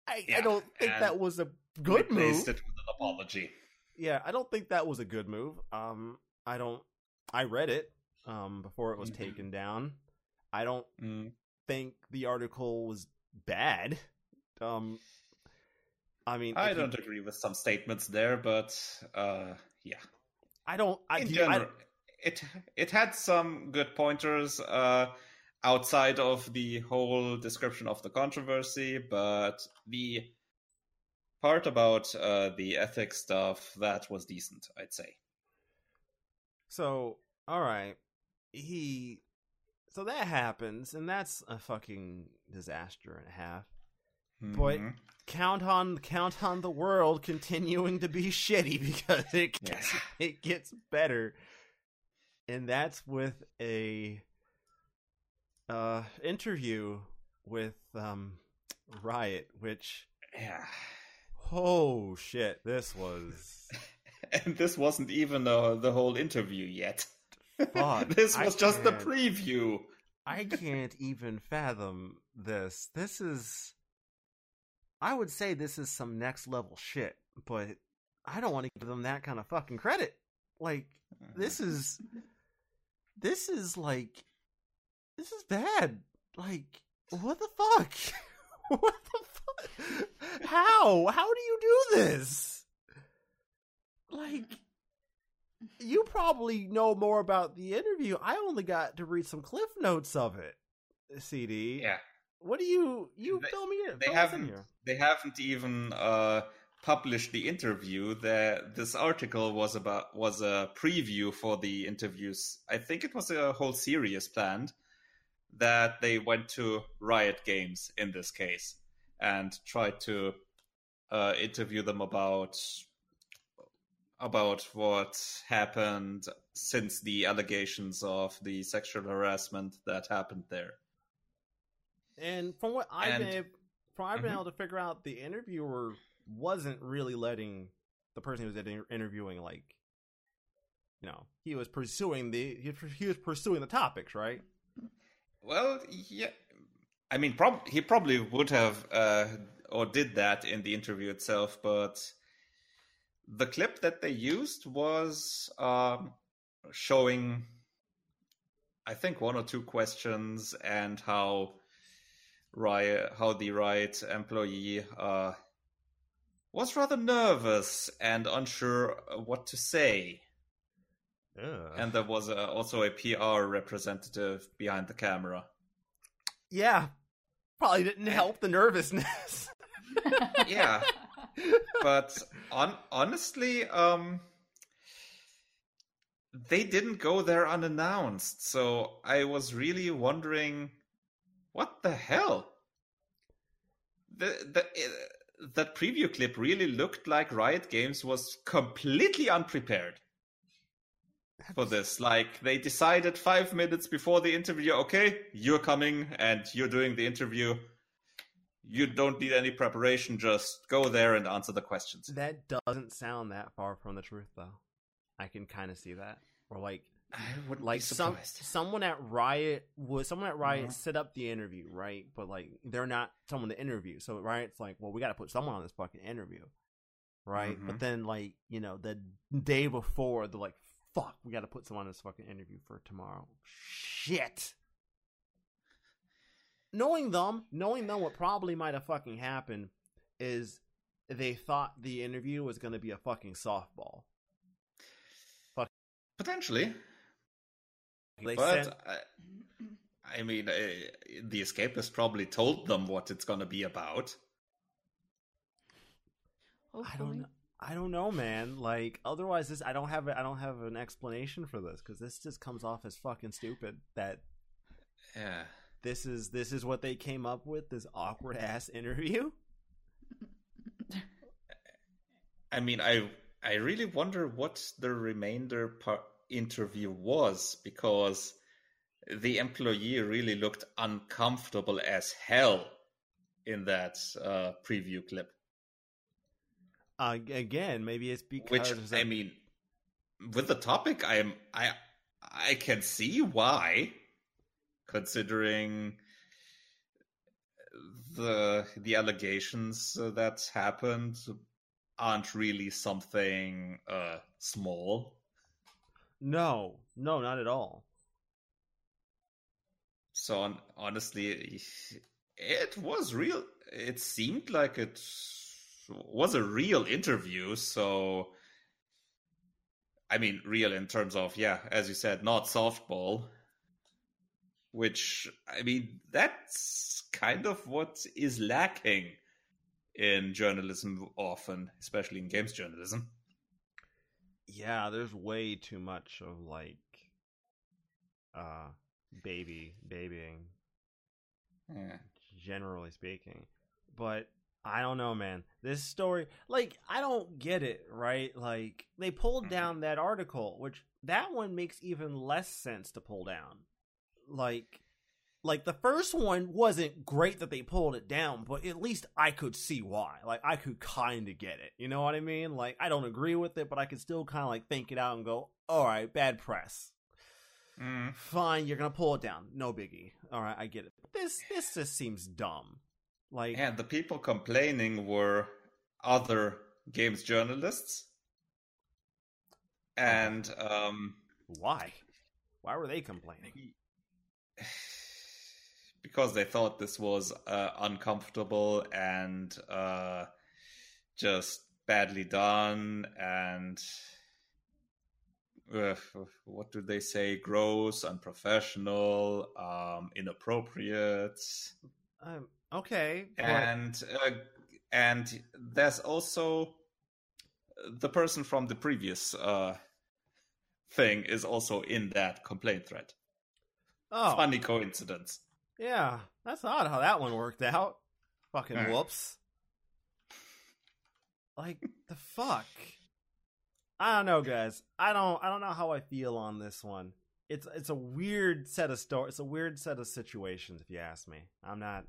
I, I don't think that was a good move. it with an apology. Yeah, I don't think that was a good move. Um, I don't. I read it um before it was Mhm. taken down. I don't Mm. think the article was bad. Um, I mean, I don't agree with some statements there, but uh, yeah. I don't. I, in I- general, it it had some good pointers uh, outside of the whole description of the controversy, but the part about uh, the ethics stuff that was decent, I'd say. So, all right, he. So that happens, and that's a fucking disaster and a half. But- Mhm. Count on count on the world continuing to be shitty <laughs> because it gets, Yeah. it gets better, and that's with a uh interview with um Riot, which yeah, oh shit, this was <laughs> and this wasn't even uh, the whole interview yet. Fuck, <laughs> this I was just the preview. I can't even fathom this. This is. I would say this is some next level shit, but I don't want to give them that kind of fucking credit. Like, this is. This is like. This is bad. Like, what the fuck? <laughs> what the fuck? How? How do you do this? Like. You probably know more about the interview. I only got to read some cliff notes of it. CD. Yeah. What do you you They- fill me in? they fill us in haven't they haven't even uh, published the interview. The, this article was about was a preview for the interviews. I think it was a whole series planned that they went to Riot Games in this case and tried to uh, interview them about about what happened since the allegations of the sexual harassment that happened there. And from what I've And- been able, from I've been Mhm. able to figure out, the interviewer wasn't really letting the person he was interviewing like, you know, he was pursuing the he, was pursuing the topics, right? Well, yeah. I mean, prob- he probably would have uh, or did that in the interview itself, but the clip that they used was um, showing, I think, one or two questions and how Riot, how the Riot employee uh, was rather nervous and unsure what to say. Ugh. And there was uh, also a PR representative behind the camera. yeah, probably didn't help the nervousness. <laughs> Yeah. but on honestly, um, they didn't go there unannounced. So I was really wondering, what the hell? The the uh, that preview clip really looked like Riot Games was completely unprepared for this. Like they decided five minutes before the interview, okay, you're coming and you're doing the interview. You don't need any preparation. Just go there and answer the questions. that doesn't sound that far from the truth, though. I can kind of see that. Or like, I wouldn't like some someone at Riot was someone at Riot Mhm. set up the interview, right? But like, they're not someone to interview. So Riot's like, well, we got to put someone on this fucking interview, right? Mhm. But then like, you know, the day before, they're like, fuck, we got to put someone on this fucking interview for tomorrow. Shit. Knowing them, knowing them, what probably might have fucking happened is they thought the interview was going to be a fucking softball. Potentially, They but sent- I, I mean, uh, the escapist probably told them what it's going to be about. I don't know. I don't know, man. Like, otherwise, this I don't have a, I don't have an explanation for this because this just comes off as fucking stupid. That Yeah. this is this is what they came up with. This awkward ass interview. I mean, I I really wonder what the remainder part interview was because the employee really looked uncomfortable as hell in that uh, preview clip. Uh, again, maybe it's because Which I mean, with the topic, I am I I can see why, considering the the allegations that happened aren't really something uh, small. No, no, not at all. So honestly, it was real. It seemed like it was a real interview. So, I mean, real in terms of yeah, as you said, not softball. Which I mean, that's kind of what is lacking in journalism often, especially in games journalism. Yeah, there's way too much of like, uh, baby babying. Yeah. generally speaking. But I don't know, man. This story, like, I don't get it, right? Like, they pulled Mhm. down that article, which that one makes even less sense to pull down. Like, like the first one wasn't great that they pulled it down, but at least I could see why. Like, I could kind of get it. You know what I mean? Like, I don't agree with it, but I could still kind of like think it out and go, all right, bad press Mm. fine, you're gonna pull it down. No biggie. All right, I get it. This this just seems dumb. Like, And the people complaining were other games journalists. And um, why? Why were they complaining? Because they thought this was uh, uncomfortable and uh, just badly done and uh, what do they say gross unprofessional um, inappropriate Um, okay, and uh, and there's also the person from the previous uh, thing is also in that complaint thread. oh, Funny coincidence. Yeah, that's odd how that one worked out. Fucking Alright. whoops. Like the <laughs> fuck. I don't know, guys. I don't. I don't know how I feel on this one. It's it's a weird set of story. It's a weird set of situations, if you ask me. I'm not.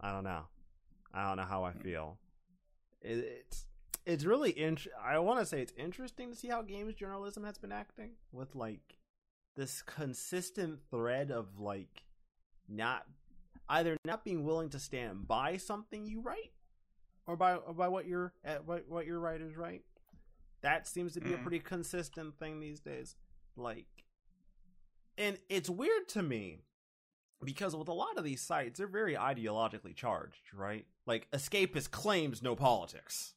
I don't know. I don't know how I feel. It, it's it's really int- I want to say it's interesting to see how games journalism has been acting with like this consistent thread of like not either not being willing to stand by something you write or by or by what your uh, what what your writers write That seems to be a Mhm. pretty consistent thing these days. Like, and it's weird to me because with a lot of these sites, they're very ideologically charged, right? Like, Escapist claims no politics,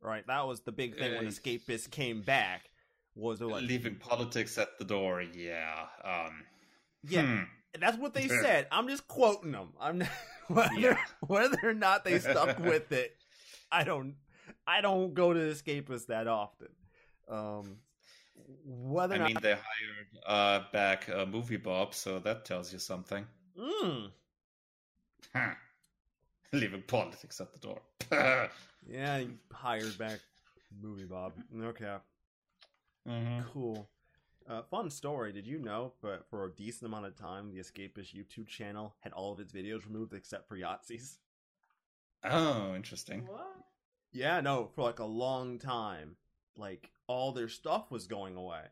right? That was the big thing when Uh, Escapist came back. Was like, Leaving politics at the door, yeah. Um, yeah, hmm. That's what they said. I'm just quoting them. I'm not, <laughs> whether Yeah. whether or not they stuck <laughs> with it. I don't. I don't go to Escapist that often. Um, whether I or not mean, they hired uh, back uh, Movie Bob, so that tells you something. Mm, Huh. Leaving politics at the door. <laughs> yeah, you hired back movie Bob. Okay, Mhm. cool. Uh, fun story. Did you know? But for a decent amount of time, the Escapist YouTube channel had all of its videos removed except for Yahtzee's. Oh, interesting. What? Yeah, no, for like a long time, like all their stuff was going away.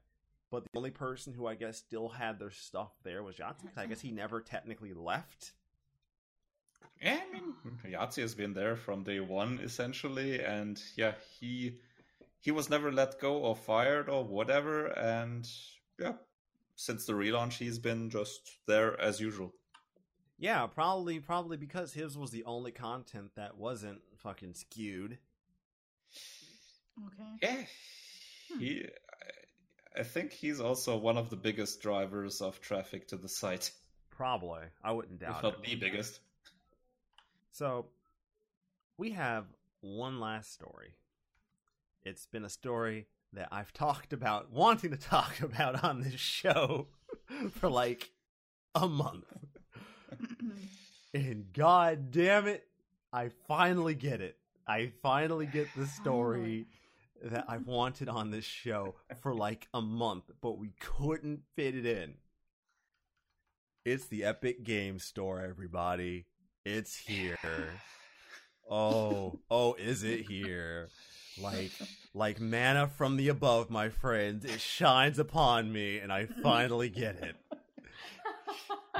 But the only person who I guess still had their stuff there was Yahtzee. 'cause I guess he never technically left. Yeah, I mean, Yahtzee has been there from day one, essentially, and yeah, he he was never let go or fired or whatever, and yeah, since the relaunch, he's been just there as usual. Yeah, probably probably because his was the only content that wasn't fucking skewed. Okay. Yeah, Hmm. he. I- I think he's also one of the biggest drivers of traffic to the site, Probably. I wouldn't if doubt not it. the biggest. So, we have one last story. It's been a story that I've talked about, wanting to talk <laughs> about on this show <laughs> for like a month. <clears throat> And god damn it, I finally get it. I finally get the story that I've wanted on this show for like a month, but we couldn't fit it in. It's the Epic Game Store, everybody. It's here. <laughs> Oh, oh, is it here? Like, like manna from the above, my friends. It shines upon me, and I finally get it.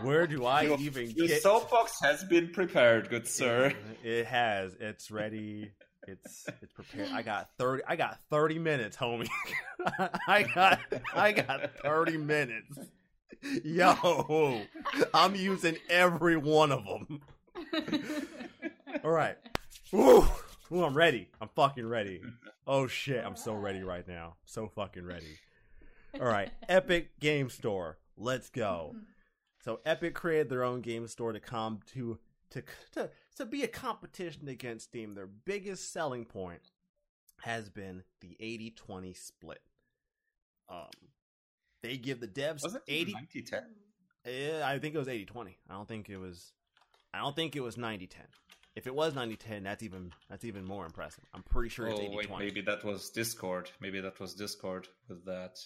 Where do I Your- even Your get? soapbox has been prepared, good sir. It has. It's ready. It's it's prepared. I got thirty. I got thirty minutes, homie. <laughs> I got I got thirty minutes. Yo, I'm using every one of them. <laughs> All right. Woo. Ooh, I'm ready. I'm fucking ready. Oh shit, I'm so ready right now. So fucking ready. All right, <laughs> Epic Game Store. Let's go. So Epic created their own game store to come to to to to be a competition against Steam. Their biggest selling point has been the 80-20 split. Um they give the devs Was it 80 90 10? Eh, I think it was 80-20. I don't think it was I don't think it was 90-10. If it was 90-10, that's even that's even more impressive. I'm pretty sure it's Oh, 80-20. wait, maybe that was Discord. Maybe that was Discord with that.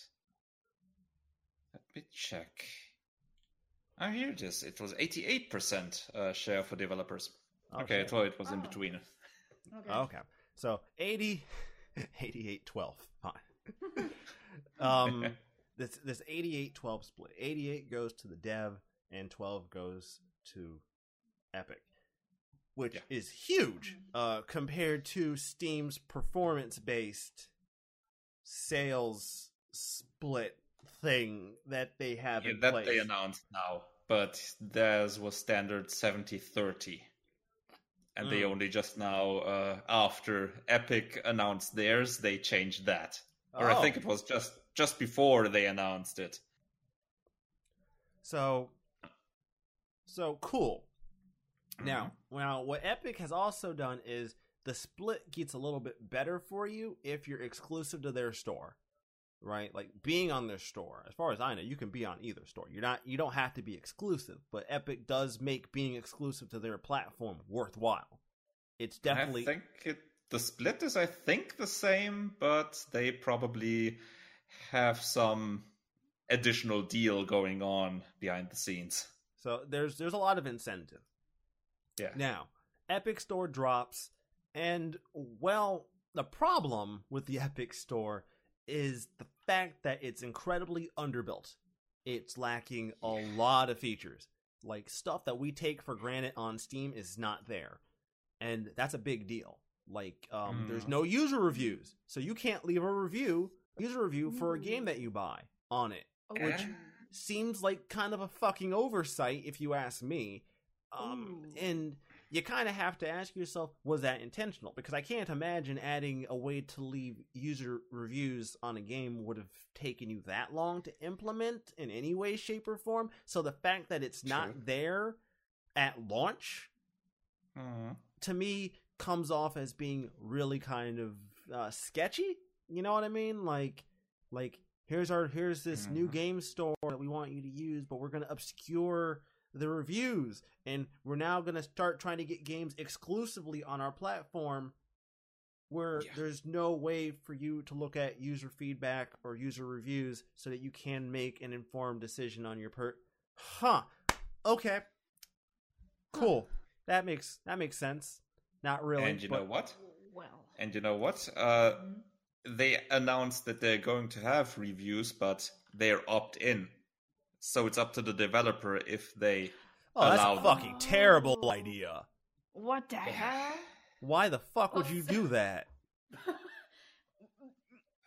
Let me check. I hear it is. It was 88% uh, share for developers. Okay, I thought it was in Oh. between. Okay. Okay. So 80 <laughs> 88 12. Fine. <laughs> um <laughs> this this 88 12 split. 88 goes to the dev and 12 goes to Epic. Which Yeah. is huge uh compared to Steam's performance based sales split thing that they have Yeah, in that place. they announced now, but theirs was standard 70 30. And they Mm. only just now, uh, after Epic announced theirs, they changed that. Or I Oh. think it was just just before they announced it. So, so cool. Now, mm-hmm. now, what Epic has also done is the split gets a little bit better for you if you're exclusive to their store, right? Like being on their store. As far as I know, you can be on either store. You're not. You don't have to be exclusive, but Epic does make being exclusive to their platform worthwhile. It's definitely I think it, the split is, I think, the same, but they probably have some additional deal going on behind the scenes. So there's there's a lot of incentive. Yeah. Now, Epic Store drops, and well, the problem with the <laughs> Epic Store is the fact that it's incredibly underbuilt. It's lacking a lot of features. Like stuff that we take for granted on Steam is not there. And that's a big deal. Like, um, Mm. there's no user reviews, so you can't leave a review, user review for a game that you buy on it. Oh, Which-. Seems like kind of a fucking oversight, if you ask me. Um, and you kind of have to ask yourself, was that intentional? Because I can't imagine adding a way to leave user reviews on a game would have taken you that long to implement in any way, shape, or form. So the fact that it's True. not there at launch Mhm. to me comes off as being really kind of uh, sketchy. You know what I mean? Like, like here's our here's this new Mhm. game store that we want you to use, but we're gonna obscure the reviews, and we're now gonna start trying to get games exclusively on our platform. Where Yeah. there's no way for you to look at user feedback or user reviews so that you can make an informed decision on your per. Huh. Okay. Cool. That makes that makes sense. Not really. and you but- know what? Well. And you know what? Uh, they announced that they're going to have reviews, but they're opt in. So it's up to the developer if they. Oh, that's allow a them. fucking terrible idea. What the hell? Why the fuck would you do <laughs> that?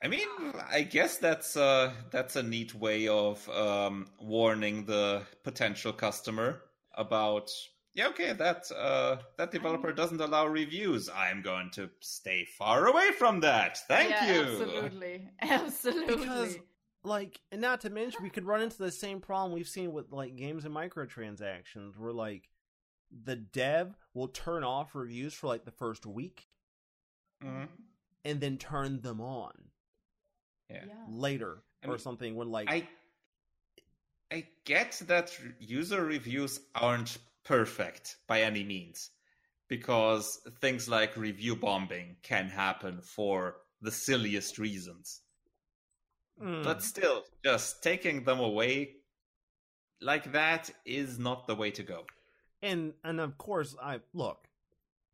I mean, I guess that's uh that's a neat way of um, warning the potential customer about. Yeah, okay, that uh, that developer doesn't allow reviews. I'm going to stay far away from that. Thank yeah, you. Absolutely. <laughs> Absolutely. Because, like, and not to mention, we could run into the same problem we've seen with like games and microtransactions, where like the dev will turn off reviews for like the first week Mhm. and then turn them on Yeah. later I or mean, something. When like, I I get that user reviews aren't perfect by any means because things like review bombing can happen for the silliest reasons. Mm, But still, just taking them away like that is not the way to go. and and of course, I look,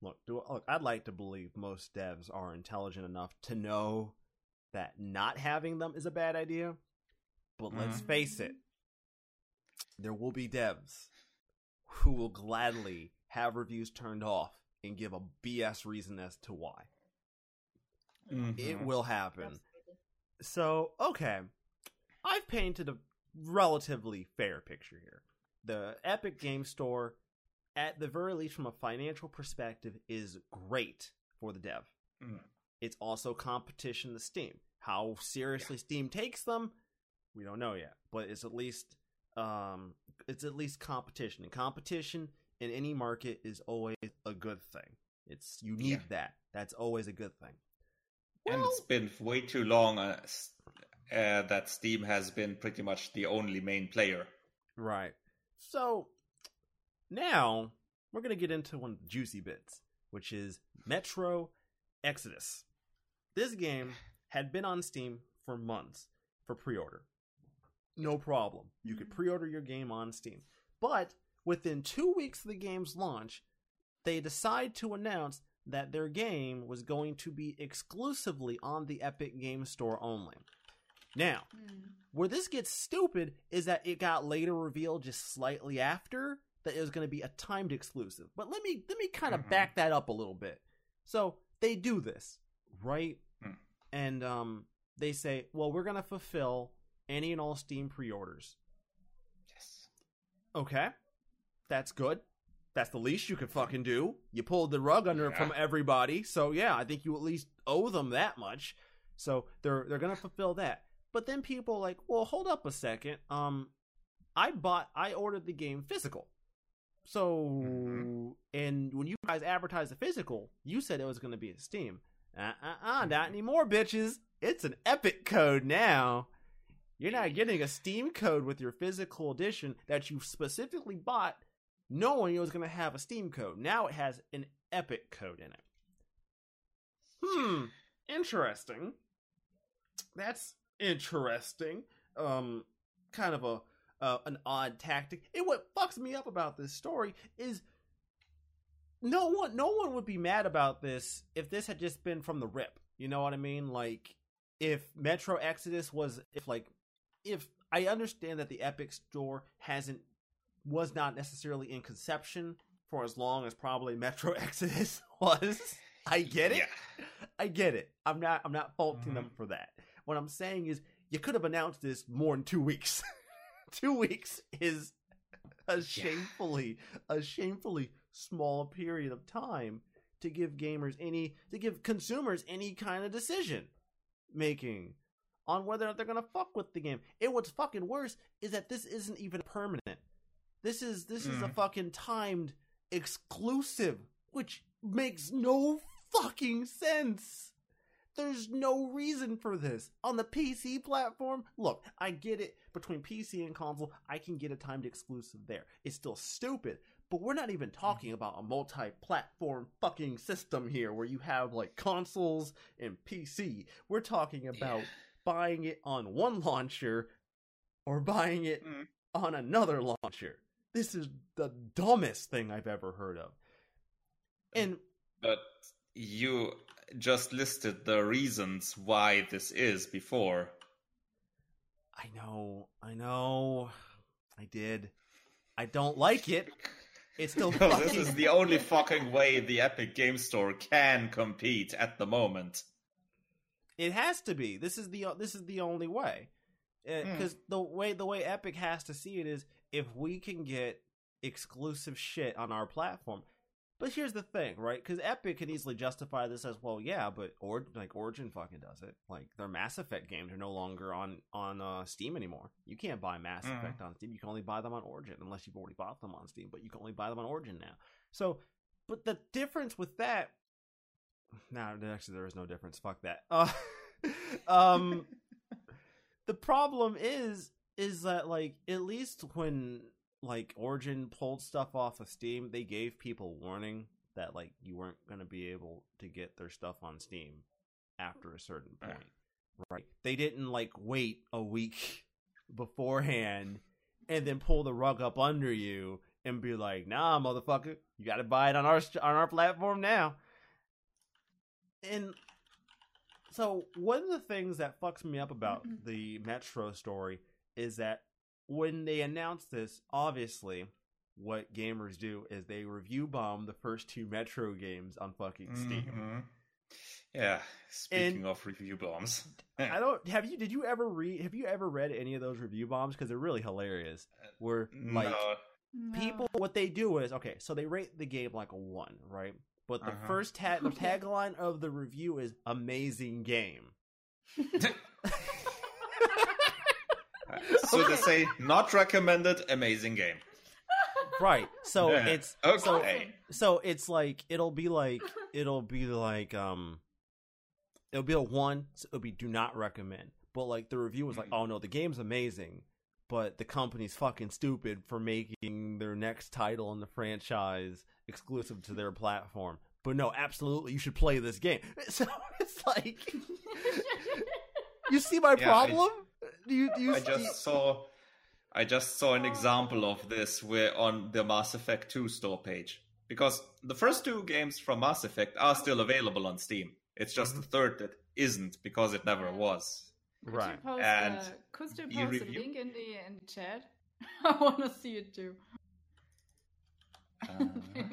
look, do look. I'd like to believe most devs are intelligent enough to know that not having them is a bad idea. But let's Mhm. face it, there will be devs who will gladly have reviews turned off and give a BS reason as to why. It Mhm. will happen. So, okay. I've painted a relatively fair picture here. The Epic Game Store, at the very least from a financial perspective, is great for the dev. Mhm. It's also competition to Steam. How seriously Steam takes them, we don't know yet. But it's at least um it's at least competition. And competition in any market is always a good thing. It's you need Yeah. that. That's always a good thing. And it's been way too long uh, uh, that Steam has been pretty much the only main player. Right. So now we're going to get into one of the juicy bits, which is Metro Exodus. This game had been on Steam for months for pre order. No problem. You could pre order your game on Steam. But within two weeks of the game's launch, they decide to announce that their game was going to be exclusively on the Epic Game Store only. Now, Hmm. where this gets stupid is that it got later revealed just slightly after that it was going to be a timed exclusive. But let me let me kind of Mhm. back that up a little bit. So they do this, right? Hmm. And um, they say, well, we're going to fulfill any and all Steam pre-orders. Yes. Okay, that's good. That's the least you could fucking do. You pulled the rug under Yeah. from everybody, so yeah, I think you at least owe them that much. So they're they're gonna fulfill that. But then people are like, well, hold up a second. Um, I bought, I ordered the game physical. So, Mhm. and when you guys advertised the physical, you said it was going to be a Steam. Uh uh uh, not anymore, bitches. It's an Epic code now. You're not getting a Steam code with your physical edition that you specifically bought knowing it was going to have a Steam code. Now it has an Epic code in it. Hmm, interesting. That's interesting. Um, kind of a uh, an odd tactic. And what fucks me up about this story is no one no one would be mad about this if this had just been from the rip. You know what I mean? Like if Metro Exodus was if like if I understand that the Epic store hasn't was not necessarily in conception for as long as probably Metro <laughs> Exodus was. I get it. Yeah. I get it. I'm not. I'm not faulting them Mm-hmm. for that. What I'm saying is, you could have announced this more than two weeks. <laughs> two weeks is a shamefully, a shamefully small period of time to give gamers any, to give consumers any kind of decision making on whether or not they're gonna fuck with the game. And what's fucking worse is that this isn't even permanent. This is this is a Mm. fucking timed exclusive, which makes no fucking sense. There's no reason for this. On the PC platform, look, I get it. Between PC and console, I can get a timed exclusive there. It's still stupid, but we're not even talking about a multi platform fucking system here where you have like consoles and PC. We're talking about Yeah. buying it on one launcher or buying it Mm. on another launcher. This is the dumbest thing I've ever heard of. And But you just listed the reasons why this is before. I know, I know, I did. I don't like it. It's still <laughs> Because this is the only fucking way the Epic Game Store can compete at the moment. It has to be. This is the this is the only way. Uh, hmm. Because the way the way Epic has to see it is if we can get exclusive shit on our platform. But here's the thing, right? Because Epic can easily justify this as well. Yeah, but or like Origin fucking does it. Like their Mass Effect games are no longer on on uh, Steam anymore. You can't buy Mass Mhm. Effect on Steam. You can only buy them on Origin unless you've already bought them on Steam. But you can only buy them on Origin now. So, but the difference with that, no, actually there is no difference. Fuck that. Uh, <laughs> um, <laughs> the problem is is that like at least when like Origin pulled stuff off of Steam, they gave people warning that like you weren't going to be able to get their stuff on Steam after a certain point. Right. They didn't like wait a week <laughs> beforehand and then pull the rug up under you and be like, "Nah, motherfucker, you got to buy it on our on our platform now." And so one of the things that fucks me up about the Metro story is that when they announced this, obviously, what gamers do is they review bomb the first two Metro games on fucking Steam. Mhm. Yeah. Speaking of review bombs, <laughs> I don't have you. Did you ever read? Have you ever read any of those review bombs? Because they're really hilarious. Where like no. No. people, what they do is okay. So they rate the game like a one, right? But the Uh-huh. first tag, the <laughs> tagline of the review is "amazing game." <laughs> so they say not recommended, amazing game. right. So Yeah. it's okay. so so it's like it'll be like it'll be like um it'll be a one so it'll be do not recommend but like the review was like Mhm. oh no the game's amazing but the company's fucking stupid for making their next title in the franchise exclusive to their platform but no absolutely you should play this game <laughs> so it's like <laughs> you see my Yeah, I- problem do you do you I see- just saw I just saw an example of this where on the Mass Effect 2 store page. Because the first two games from Mass Effect are still available on Steam. It's just Mm-hmm. the third that isn't because it never was. Could right You post, And uh, could you you post a review- link in the in the chat? <laughs> I want to see it too. Uh, <laughs>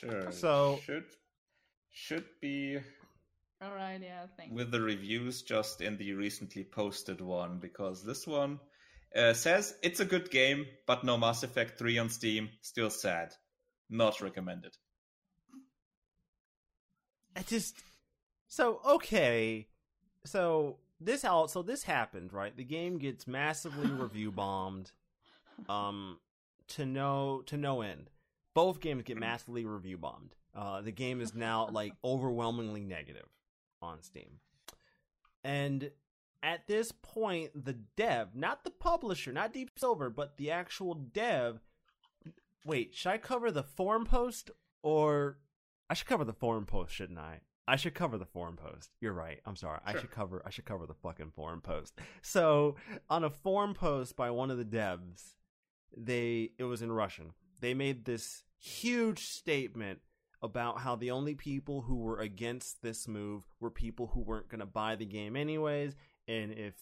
sure. So- should should be All right, yeah, thanks. with the reviews just in the recently posted one because this one uh, says it's a good game, but no Mass Effect 3 on Steam. Still sad. Not recommended. I just so okay. So this out so this happened, right? The game gets massively <laughs> review bombed um to no to no end. Both games get <laughs> massively review bombed. Uh the game is now like overwhelmingly negative on Steam. And at this point the dev, not the publisher, not Deep Silver, but the actual dev Wait, should I cover the forum post or I should cover the forum post, shouldn't I? I should cover the forum post. You're right. I'm sorry. Sure. I should cover I should cover the fucking forum post. <laughs> So, on a forum post by one of the devs, they it was in Russian. They made this huge statement about how the only people who were against this move were people who weren't going to buy the game anyways, and if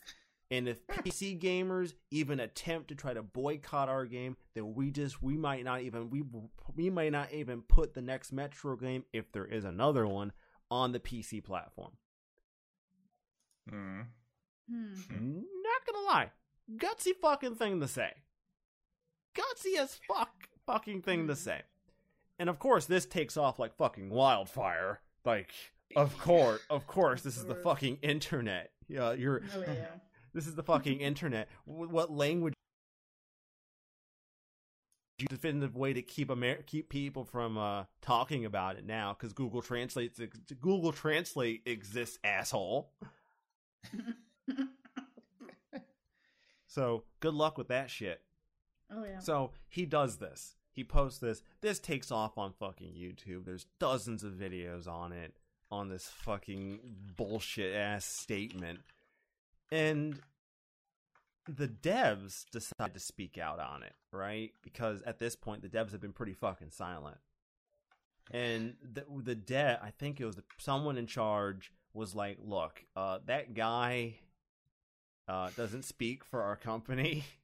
And if <coughs> PC gamers even attempt to try to boycott our game, then we just we might not even we we may not even put the next Metro game if there is another one on the PC platform. Mm. Hmm. Not gonna lie, gutsy fucking thing to say. Gutsy as fuck fucking thing to say. And of course, this takes off like fucking wildfire. Like, of <laughs> course, of course, this is the fucking internet. Yeah, you're. Oh yeah. <laughs> This is the fucking internet. What language? You definitive way to keep Amer- keep people from uh, talking about it now because Google Translates Google Translate exists, asshole. <laughs> So good luck with that shit. oh yeah. So he does this. He posts this. This takes off on fucking YouTube. There's dozens of videos on it on this fucking bullshit ass statement. And the devs decide to speak out on it, right? Because at this point the devs have been pretty fucking silent. And the the dev, I think it was the, someone in charge was like, "Look, uh, that guy uh, doesn't speak for our company." <laughs>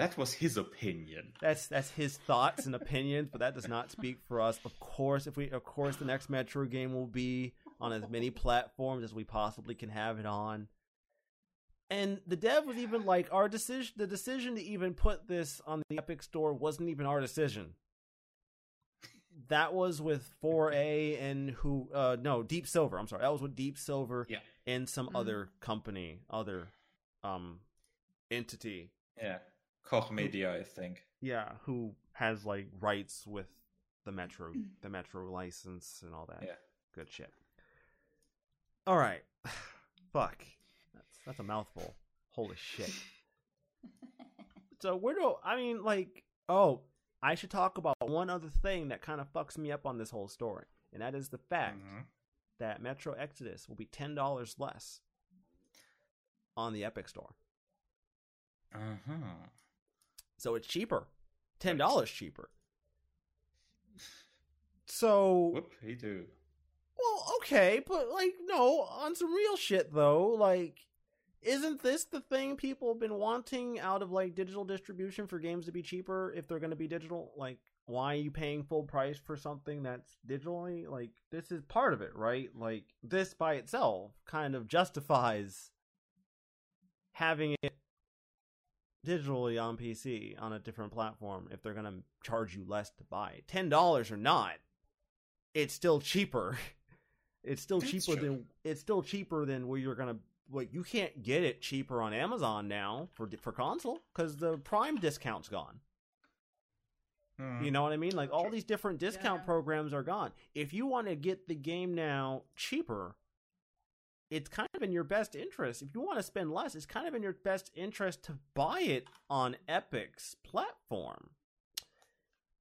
That was his opinion. That's that's his thoughts and opinions, but that does not speak for us. Of course, if we of course the next Metro game will be on as many platforms as we possibly can have it on. And the dev was even like our decision the decision to even put this on the Epic Store wasn't even our decision. That was with 4A and who uh no, Deep Silver, I'm sorry. That was with Deep Silver Yeah. and some Mhm. other company, other um entity Yeah. Koch Media, I think. yeah, who has like rights with the Metro, the Metro license and all that Yeah. good shit. All right, <sighs> fuck, that's that's a mouthful. Holy shit. <laughs> so where do I mean like? Oh, I should talk about one other thing that kind of fucks me up on this whole story, and that is the fact Mhm. that Metro Exodus will be ten dollars less on the Epic Store. Uh-huh. So it's cheaper. Ten dollars cheaper. So Whoop, he do. well, okay, but like no, on some real shit though, like isn't this the thing people have been wanting out of like digital distribution for games to be cheaper if they're going to be digital? Like why are you paying full price for something that's digitally? Like this is part of it, right? Like this by itself kind of justifies having it digitally on PC on a different platform if they're going to charge you less to buy it. $10 or not, it's still cheaper. <laughs> It's still That's cheaper true. than it's still cheaper than where you're going to like you can't get it cheaper on Amazon now for for console cuz the Prime discount's gone. Hmm. You know what I mean? Like all these different discount Yeah. programs are gone. If you want to get the game now cheaper, it's kind of in your best interest. If you want to spend less, it's kind of in your best interest to buy it on Epic's platform.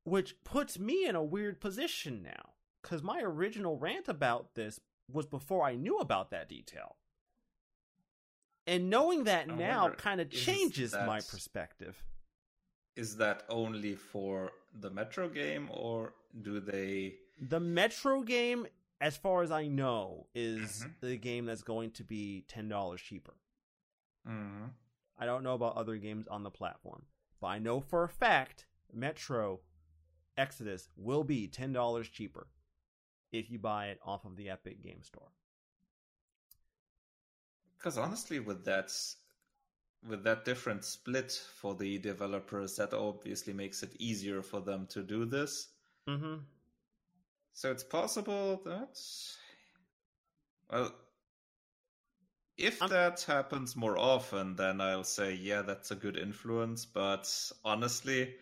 Which puts me in a weird position now cuz my original rant about this was before I knew about that detail. And knowing that I now kind of changes my perspective. Is that only for the Metro game, or do they? The Metro game, as far as I know, is Mhm. the game that's going to be ten dollars cheaper. Mhm. I don't know about other games on the platform, but I know for a fact Metro Exodus will be ten dollars cheaper if you buy it off of the Epic Game Store. Because honestly, with that, with that different split for the developers, that obviously makes it easier for them to do this. Mm-hmm. So it's possible that, well, if I'm- that happens more often, then I'll say, yeah, that's a good influence. But honestly,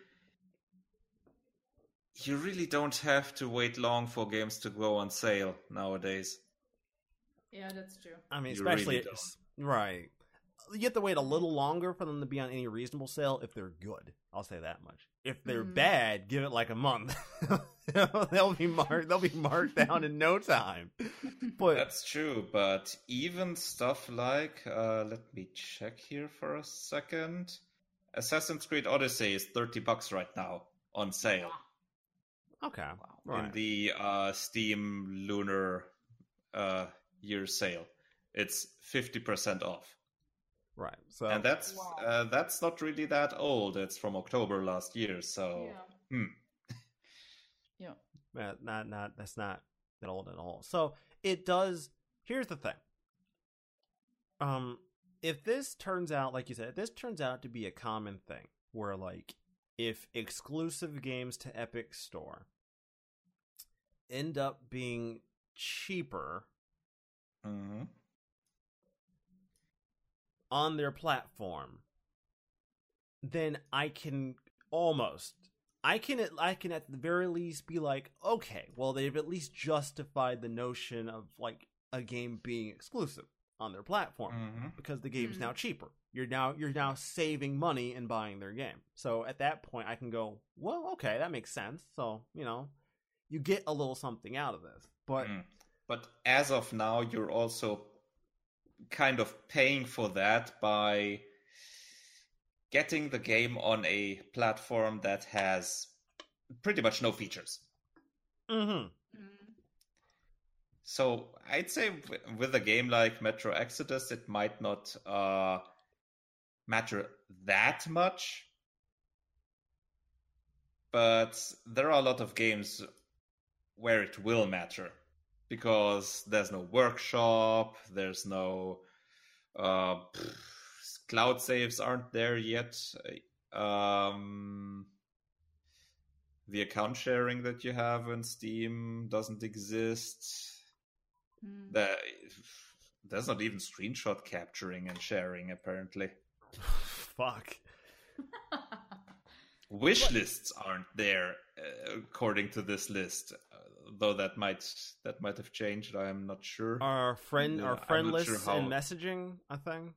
you really don't have to wait long for games to go on sale nowadays. Yeah, that's true. I mean, You especially really right. You have to wait a little longer for them to be on any reasonable sale if they're good. I'll say that much. If they're Mhm. bad, give it like a month. <laughs> they'll be marked. They'll be marked down in no time. <laughs> But That's true, but even stuff like, uh, let me check here for a second. Assassin's Creed Odyssey is 30 bucks right now on sale okay, in right. the uh, Steam Lunar uh, year sale. It's 50% off. Right. So and that's Wow. uh, that's not really that old. It's from October last year. So Yeah. hmm. <laughs> Yeah. Yeah, not not that's not that old at all. So it does. Here's the thing. Um, if this turns out, like you said, if this turns out to be a common thing, where like if exclusive games to Epic Store end up being cheaper Mhm. On their platform, then I can almost I can I can at the very least be like, okay, well they've at least justified the notion of like a game being exclusive on their platform Mhm. because the game's Mhm. now cheaper. You're now you're now saving money and buying their game. So at that point I can go, well, okay, that makes sense. So, you know, you get a little something out of this. But Mm. But as of now, you're also kind of paying for that by getting the game on a platform that has pretty much no features. mhm. Mm. So I'd say with a game like Metro Exodus, it might not uh, matter that much. But there are a lot of games where it will matter because there's no workshop, there's no uh, pff, cloud saves aren't there yet. Um, the account sharing that you have in Steam doesn't exist. Mm. There, there's not even screenshot capturing and sharing apparently. fuck. <laughs> Wish lists aren't there uh, according to this list, though that might that might have changed. I am not sure. Our friend Yeah, our I'm friend not sure how- and messaging, a thing.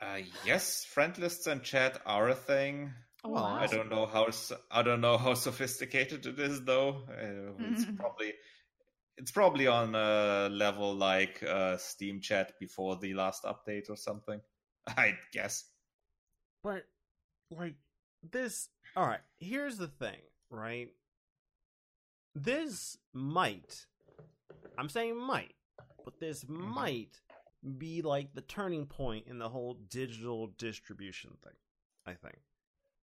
Uh, yes, friend lists and chat are a thing. Oh, Well, wow. I don't know how I don't know how sophisticated it is though. Uh, it's <laughs> probably it's probably on a level like uh, Steam Chat before the last update or something. <laughs> I guess. But like this all right, here's the thing, right? This might I'm saying might, but this might be like the turning point in the whole digital distribution thing, I think.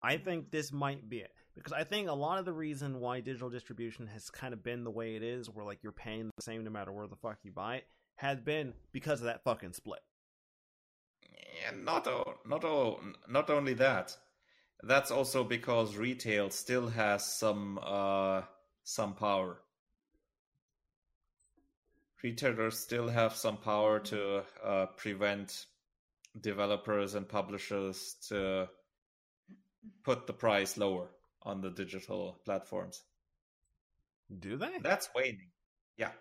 I think this might be it. Because I think a lot of the reason why digital distribution has kind of been the way it is, where like you're paying the same no matter where the fuck you buy it, has been because of that fucking split. And not all, not all, not only that. That's also because retail still has some uh, some power. Retailers still have some power to uh, prevent developers and publishers to put the price lower on the digital platforms. Do they? That's waning. Yeah.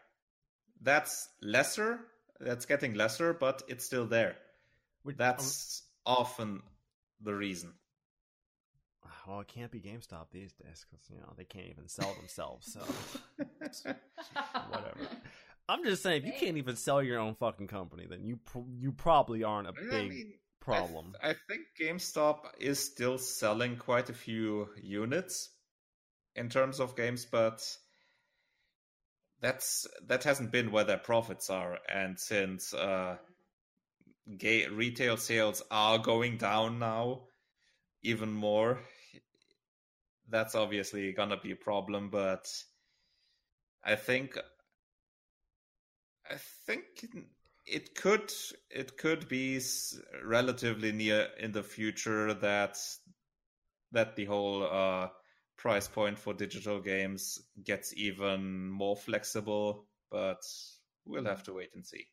That's lesser. That's getting lesser, but it's still there. That's often the reason. <sighs> Well, it can't be GameStop these days because you know they can't even sell themselves. So <laughs> whatever. I'm just saying, if you can't even sell your own fucking company, then you pr- you probably aren't a big mean, I problem. th- I, think GameStop is still selling quite a few units in terms of games, but that's that hasn't been where their profits are. And since uh, gay retail sales are going down now, even more, that's obviously gonna be a problem. But I think I think it could it could be relatively near in the future that that the whole uh, price point for digital games gets even more flexible, but we'll have to wait and see.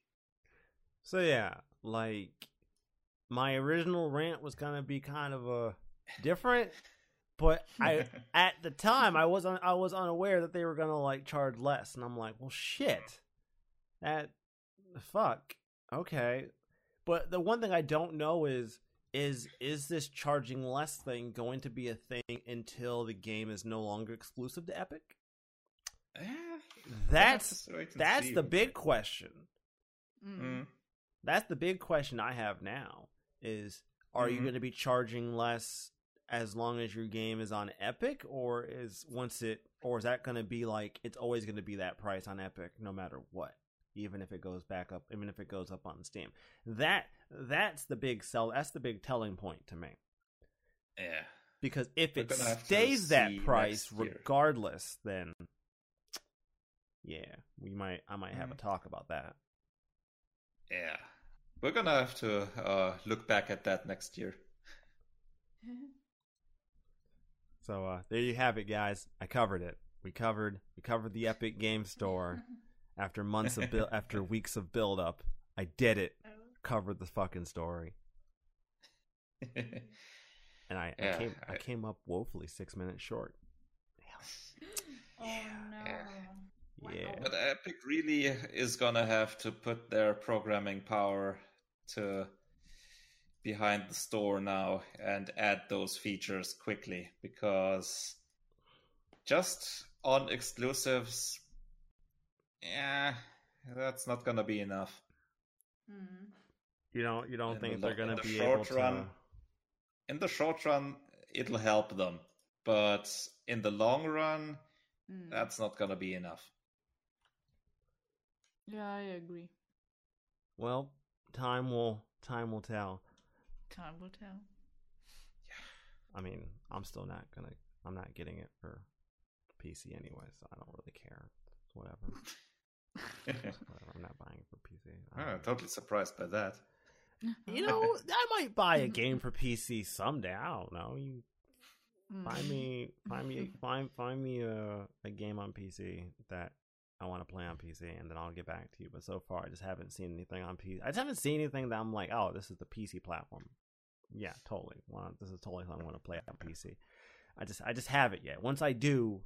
So yeah, like my original rant was gonna be kind of a different, but I <laughs> at the time I was un- I was unaware that they were gonna like charge less, and I'm like, well, shit, that fuck, okay. But the one thing I don't know is is is this charging less thing going to be a thing until the game is no longer exclusive to Epic? Eh, That's we'll have to wait and that's see. the big question. Mm. That's the big question I have now is are you Mhm. going to be charging less as long as your game is on Epic or is once it or is that going to be like it's always going to be that price on Epic no matter what? even if it goes back up, even if it goes up on Steam. That that's the big sell. That's the big telling point to me. Yeah. Because if We're it gonna have to stays that price regardless, then yeah, we might. I might have a Mhm. talk about that. Yeah. We're gonna have to uh, look back at that next year. <laughs> So uh, there you have it, guys. I covered it. We covered we covered the Epic Game Store <laughs> after months of build after <laughs> weeks of build up. I did it. Covered the fucking story, and I, I came I I- came up woefully six minutes short. <gasps> oh no. Yeah. But Epic really is gonna have to put their programming power to behind the store now and add those features quickly because just on exclusives, yeah, that's not gonna be enough. Hmm. You don't you don't In think the they're in gonna the be short able to? run, In the short run, it'll help them, but in the long run, Hmm. that's not gonna be enough. Yeah, I agree. Well, time will time will tell. Time will tell. Yeah. I mean, I'm still not gonna. I'm not getting it for PC anyway, so I don't really care. It's whatever. <laughs> whatever. I'm not buying it for PC. I I'm don't- totally surprised by that. Uh-huh. You know, <laughs> I might buy a mm-hmm. game for PC someday. I don't know. You find mm. me, find me, <laughs> find find me a a game on PC that I want to play on PC, and then I'll get back to you. But so far, I just haven't seen anything on PC. I just haven't seen anything that I'm like, oh, this is the PC platform. Yeah, totally. Well, this is totally something I want to play on PC. I just I just haven't yet. Once I do,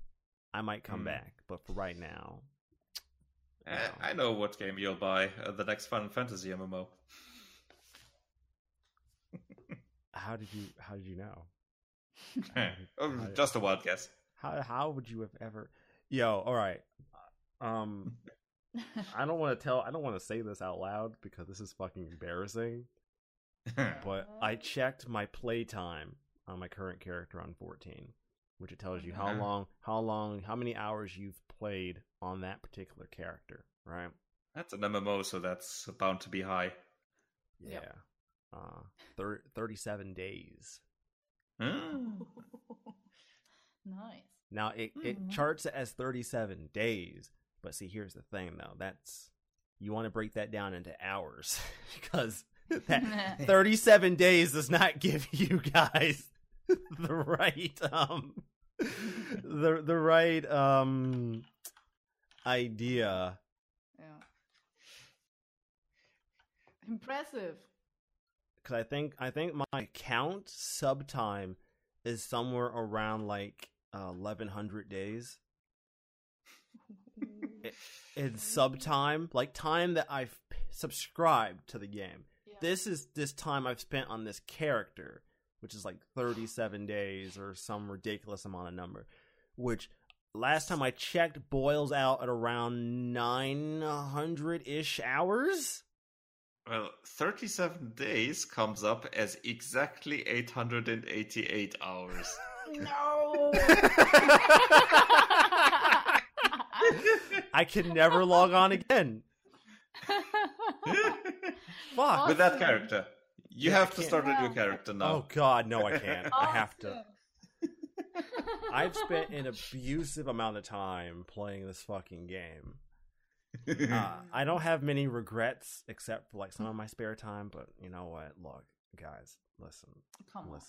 I might come Hmm. back. But for right now, Eh, No. I know what game you'll buy. Uh, the next Final Fantasy MMO. <laughs> how did you how did you know? Oh, I- just a wild guess. How how would you have ever? Yo, all right. Um, <laughs> I don't want to tell. I don't want to say this out loud because this is fucking embarrassing. <laughs> But I checked my playtime on my current character on 14, which it tells you how long, how long, how many hours you've played on that particular character, right? That's an MMO, so that's bound to be high. Yeah. Yep. Uh, thir- 37 days. Hmm. <laughs> nice. Now it, it Mhm. charts it as 37 days, but see, here's the thing though. That's you want to break that down into hours <laughs> because that <laughs> 37 days does not <laughs> give you guys the right um the the right um idea. Yeah. Impressive. Cuz I think I think my count sub time is somewhere around like uh, 1100 days. In sub time, like time that I've subscribed to the game. Yeah. This is this time I've spent on this character, which is like 37 <sighs> days or some ridiculous amount of number, which last time I checked boils out at around 900 ish hours. Well, 37 days comes up as exactly 888 hours. <laughs> no. <laughs> <laughs> I can never log on again. <laughs> Fuck. With that character. You Yeah, have to can't- start a new character now. Oh god, no I can't. I have to. <laughs> I've spent an abusive amount of time playing this fucking game. <laughs> Uh, I don't have many regrets except for like some of my spare time, but you know what? Look, guys, listen, Come on.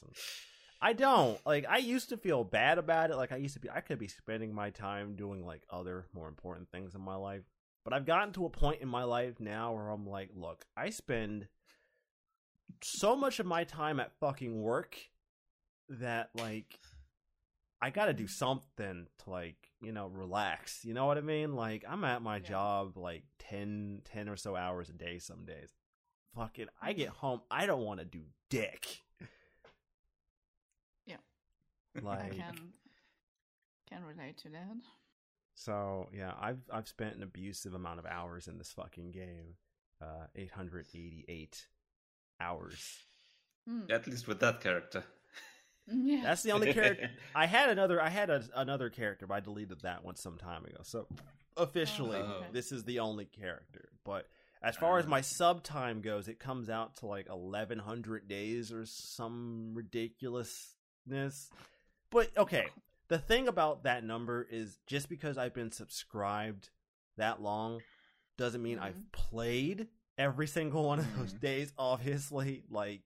I don't like. I used to feel bad about it. Like I used to be. I could be spending my time doing like other more important things in my life. But I've gotten to a point in my life now where I'm like, look, I spend so much of my time at fucking work that like I got to do something to like, you know, relax. You know what I mean? Like I'm at my Yeah. job like 10 10 or so hours a day some days. Fucking I mm. get home, I don't want to do dick. Yeah. I Like can can relate to that. So yeah, I've I've spent an abusive amount of hours in this fucking game. Uh, 888 hours. Hmm. At least with that character. <laughs> Yeah. That's the only character. <laughs> I had another. I had a, another character, but I deleted that one some time ago. So Officially, Oh, okay. this is the only character. But as far as my sub time goes, it comes out to like 1100 days or some ridiculousness. But okay, the thing about that number is just because I've been subscribed that long doesn't mean I've Mhm. played every single one of those Mhm. days. <laughs> Obviously, like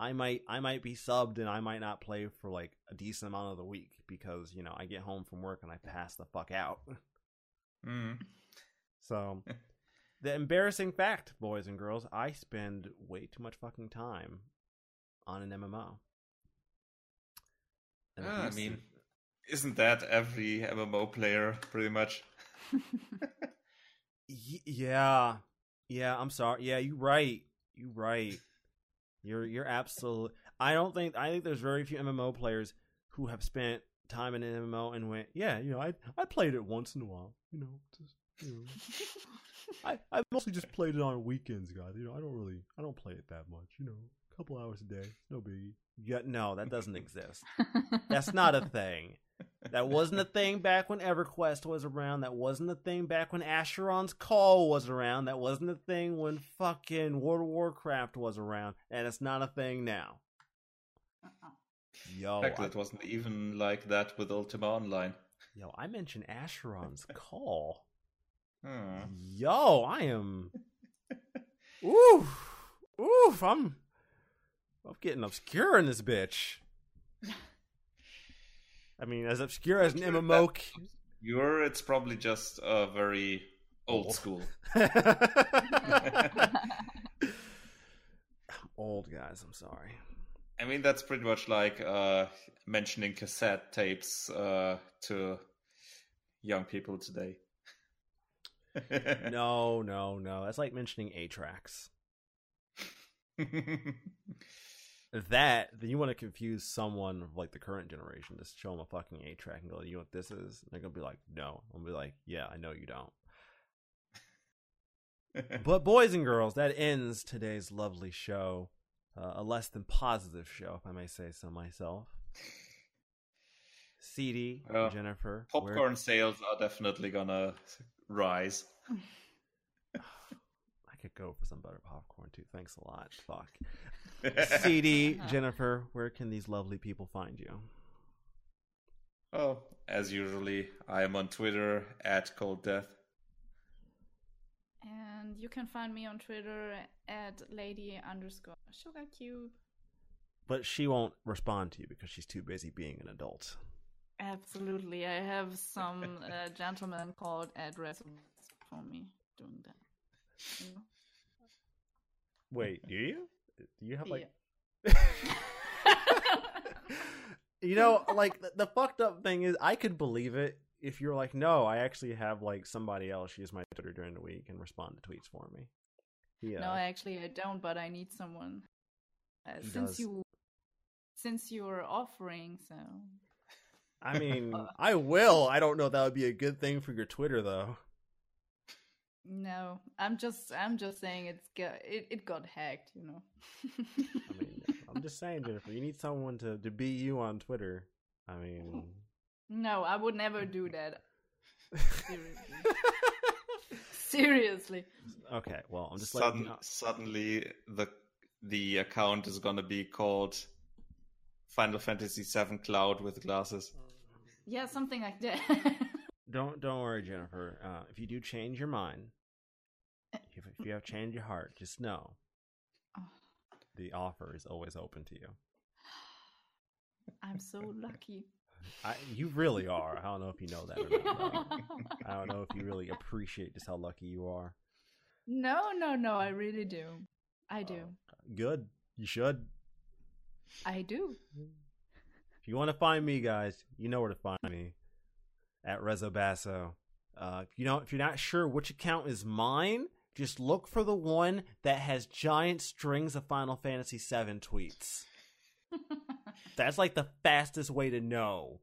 I might I might be subbed and I might not play for like a decent amount of the week because you know I get home from work and I pass the fuck out. Mm. <laughs> So <laughs> the embarrassing fact, boys and girls, I spend way too much fucking time on an MMO. And Ah, I mean, isn't that every MMO player pretty much? <laughs> Y- yeah, yeah. I'm sorry. Yeah, you're right. You're right. You're you're absolute. I don't think I think there's very few MMO players who have spent time in an MMO and went, yeah, you know, I I played it once in a while. You know, just you know. <laughs> I I mostly just played it on weekends, guys. You know, I don't really I don't play it that much. You know, a couple hours a day, no biggie. Yeah, no, that doesn't <laughs> exist. That's not a thing. That wasn't a thing back when EverQuest was around. That wasn't a thing back when Asheron's Call was around. That wasn't a thing when fucking World of Warcraft was around. And it's not a thing now. Yo, In fact, I, it wasn't even like that with Ultima Online. yo, I mentioned Asheron's <laughs> Call. Hmm. Yo, I am. <laughs> Oof, oof. I'm. I'm getting obscure in this bitch. I mean, as obscure as an MMO. You're, it's probably just uh, very old Old. school. <laughs> old guys. I'm sorry. I mean, that's pretty much like uh, mentioning cassette tapes uh, to young people today. <laughs> No, no, no. That's like mentioning 8-tracks. <laughs> That then you want to confuse someone of like the current generation. Just show them a fucking 8-track and go, "You know what this is?" And they're gonna be like, "No." I'm gonna be like, "Yeah, I know you don't." <laughs> But boys and girls, that ends today's lovely show. Uh, a less than positive show, if I may say so myself. CD, Well, Jennifer, where- Popcorn sales are definitely gonna rise. <sighs> I could go for some better popcorn too. Thanks a lot. Fuck. <laughs> CD, <laughs> Jennifer, where can these lovely people find you? Oh, as usually, I am on Twitter at Cold Death. and you can find me on Twitter at lady underscore sugar cube. But she won't respond to you because she's too busy being an adult. Absolutely, I have some <laughs> uh, gentleman called address for me doing that. You know? Wait, do you? Do you have like? Yeah. <laughs> you know, like the, the fucked up thing is, I could believe it if you're like, no, I actually have like somebody else use my Twitter during the week and respond to tweets for me. Yeah. No, actually, I don't. But I need someone. Uh, since does. you, since you're offering, so I mean. <laughs> I will. I don't know that would be a good thing for your Twitter though. No, I'm just, I'm just saying it's got, it, it got hacked, you know. I mean, I'm just saying, Jennifer, you need someone to to be you on Twitter. I mean, <laughs> no, I would never do that. Seriously, <laughs> seriously. okay. Well, I'm just letting Sudden, you know. suddenly, the the account is gonna be called Final Fantasy VII Cloud with glasses. Yeah, something like that. <laughs> Don't don't worry, Jennifer. Uh, if you do change your mind, if, if you have changed your heart, just know <sighs> the offer is always open to you. I'm so lucky. <laughs> I, you really are. I don't know if you know that or not. <laughs> I don't know if you really appreciate just how lucky you are. No, no, no. I really do. I do. Good. You should. I do. If you want to find me, guys, you know where to find me at Rezo Basso. Uh, if you don't, if you're not sure which account is mine, just look for the one that has giant strings of Final Fantasy VII tweets. <laughs> That's like the fastest way to know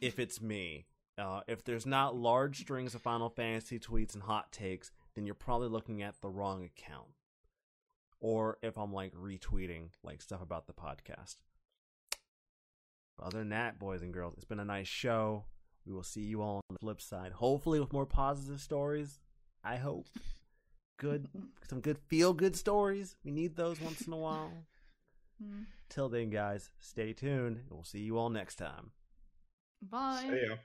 if it's me. Uh, if there's not large strings of Final Fantasy tweets and hot takes, then you're probably looking at the wrong account. Or if I'm like retweeting like stuff about the podcast. But other than that, boys and girls, it's been a nice show. We will see you all on the flip side. Hopefully, with more positive stories. I hope. Good, <laughs> some good feel good stories. We need those once in a while. <laughs> Mm. Till then, guys, stay tuned. And we'll see you all next time. Bye. See ya.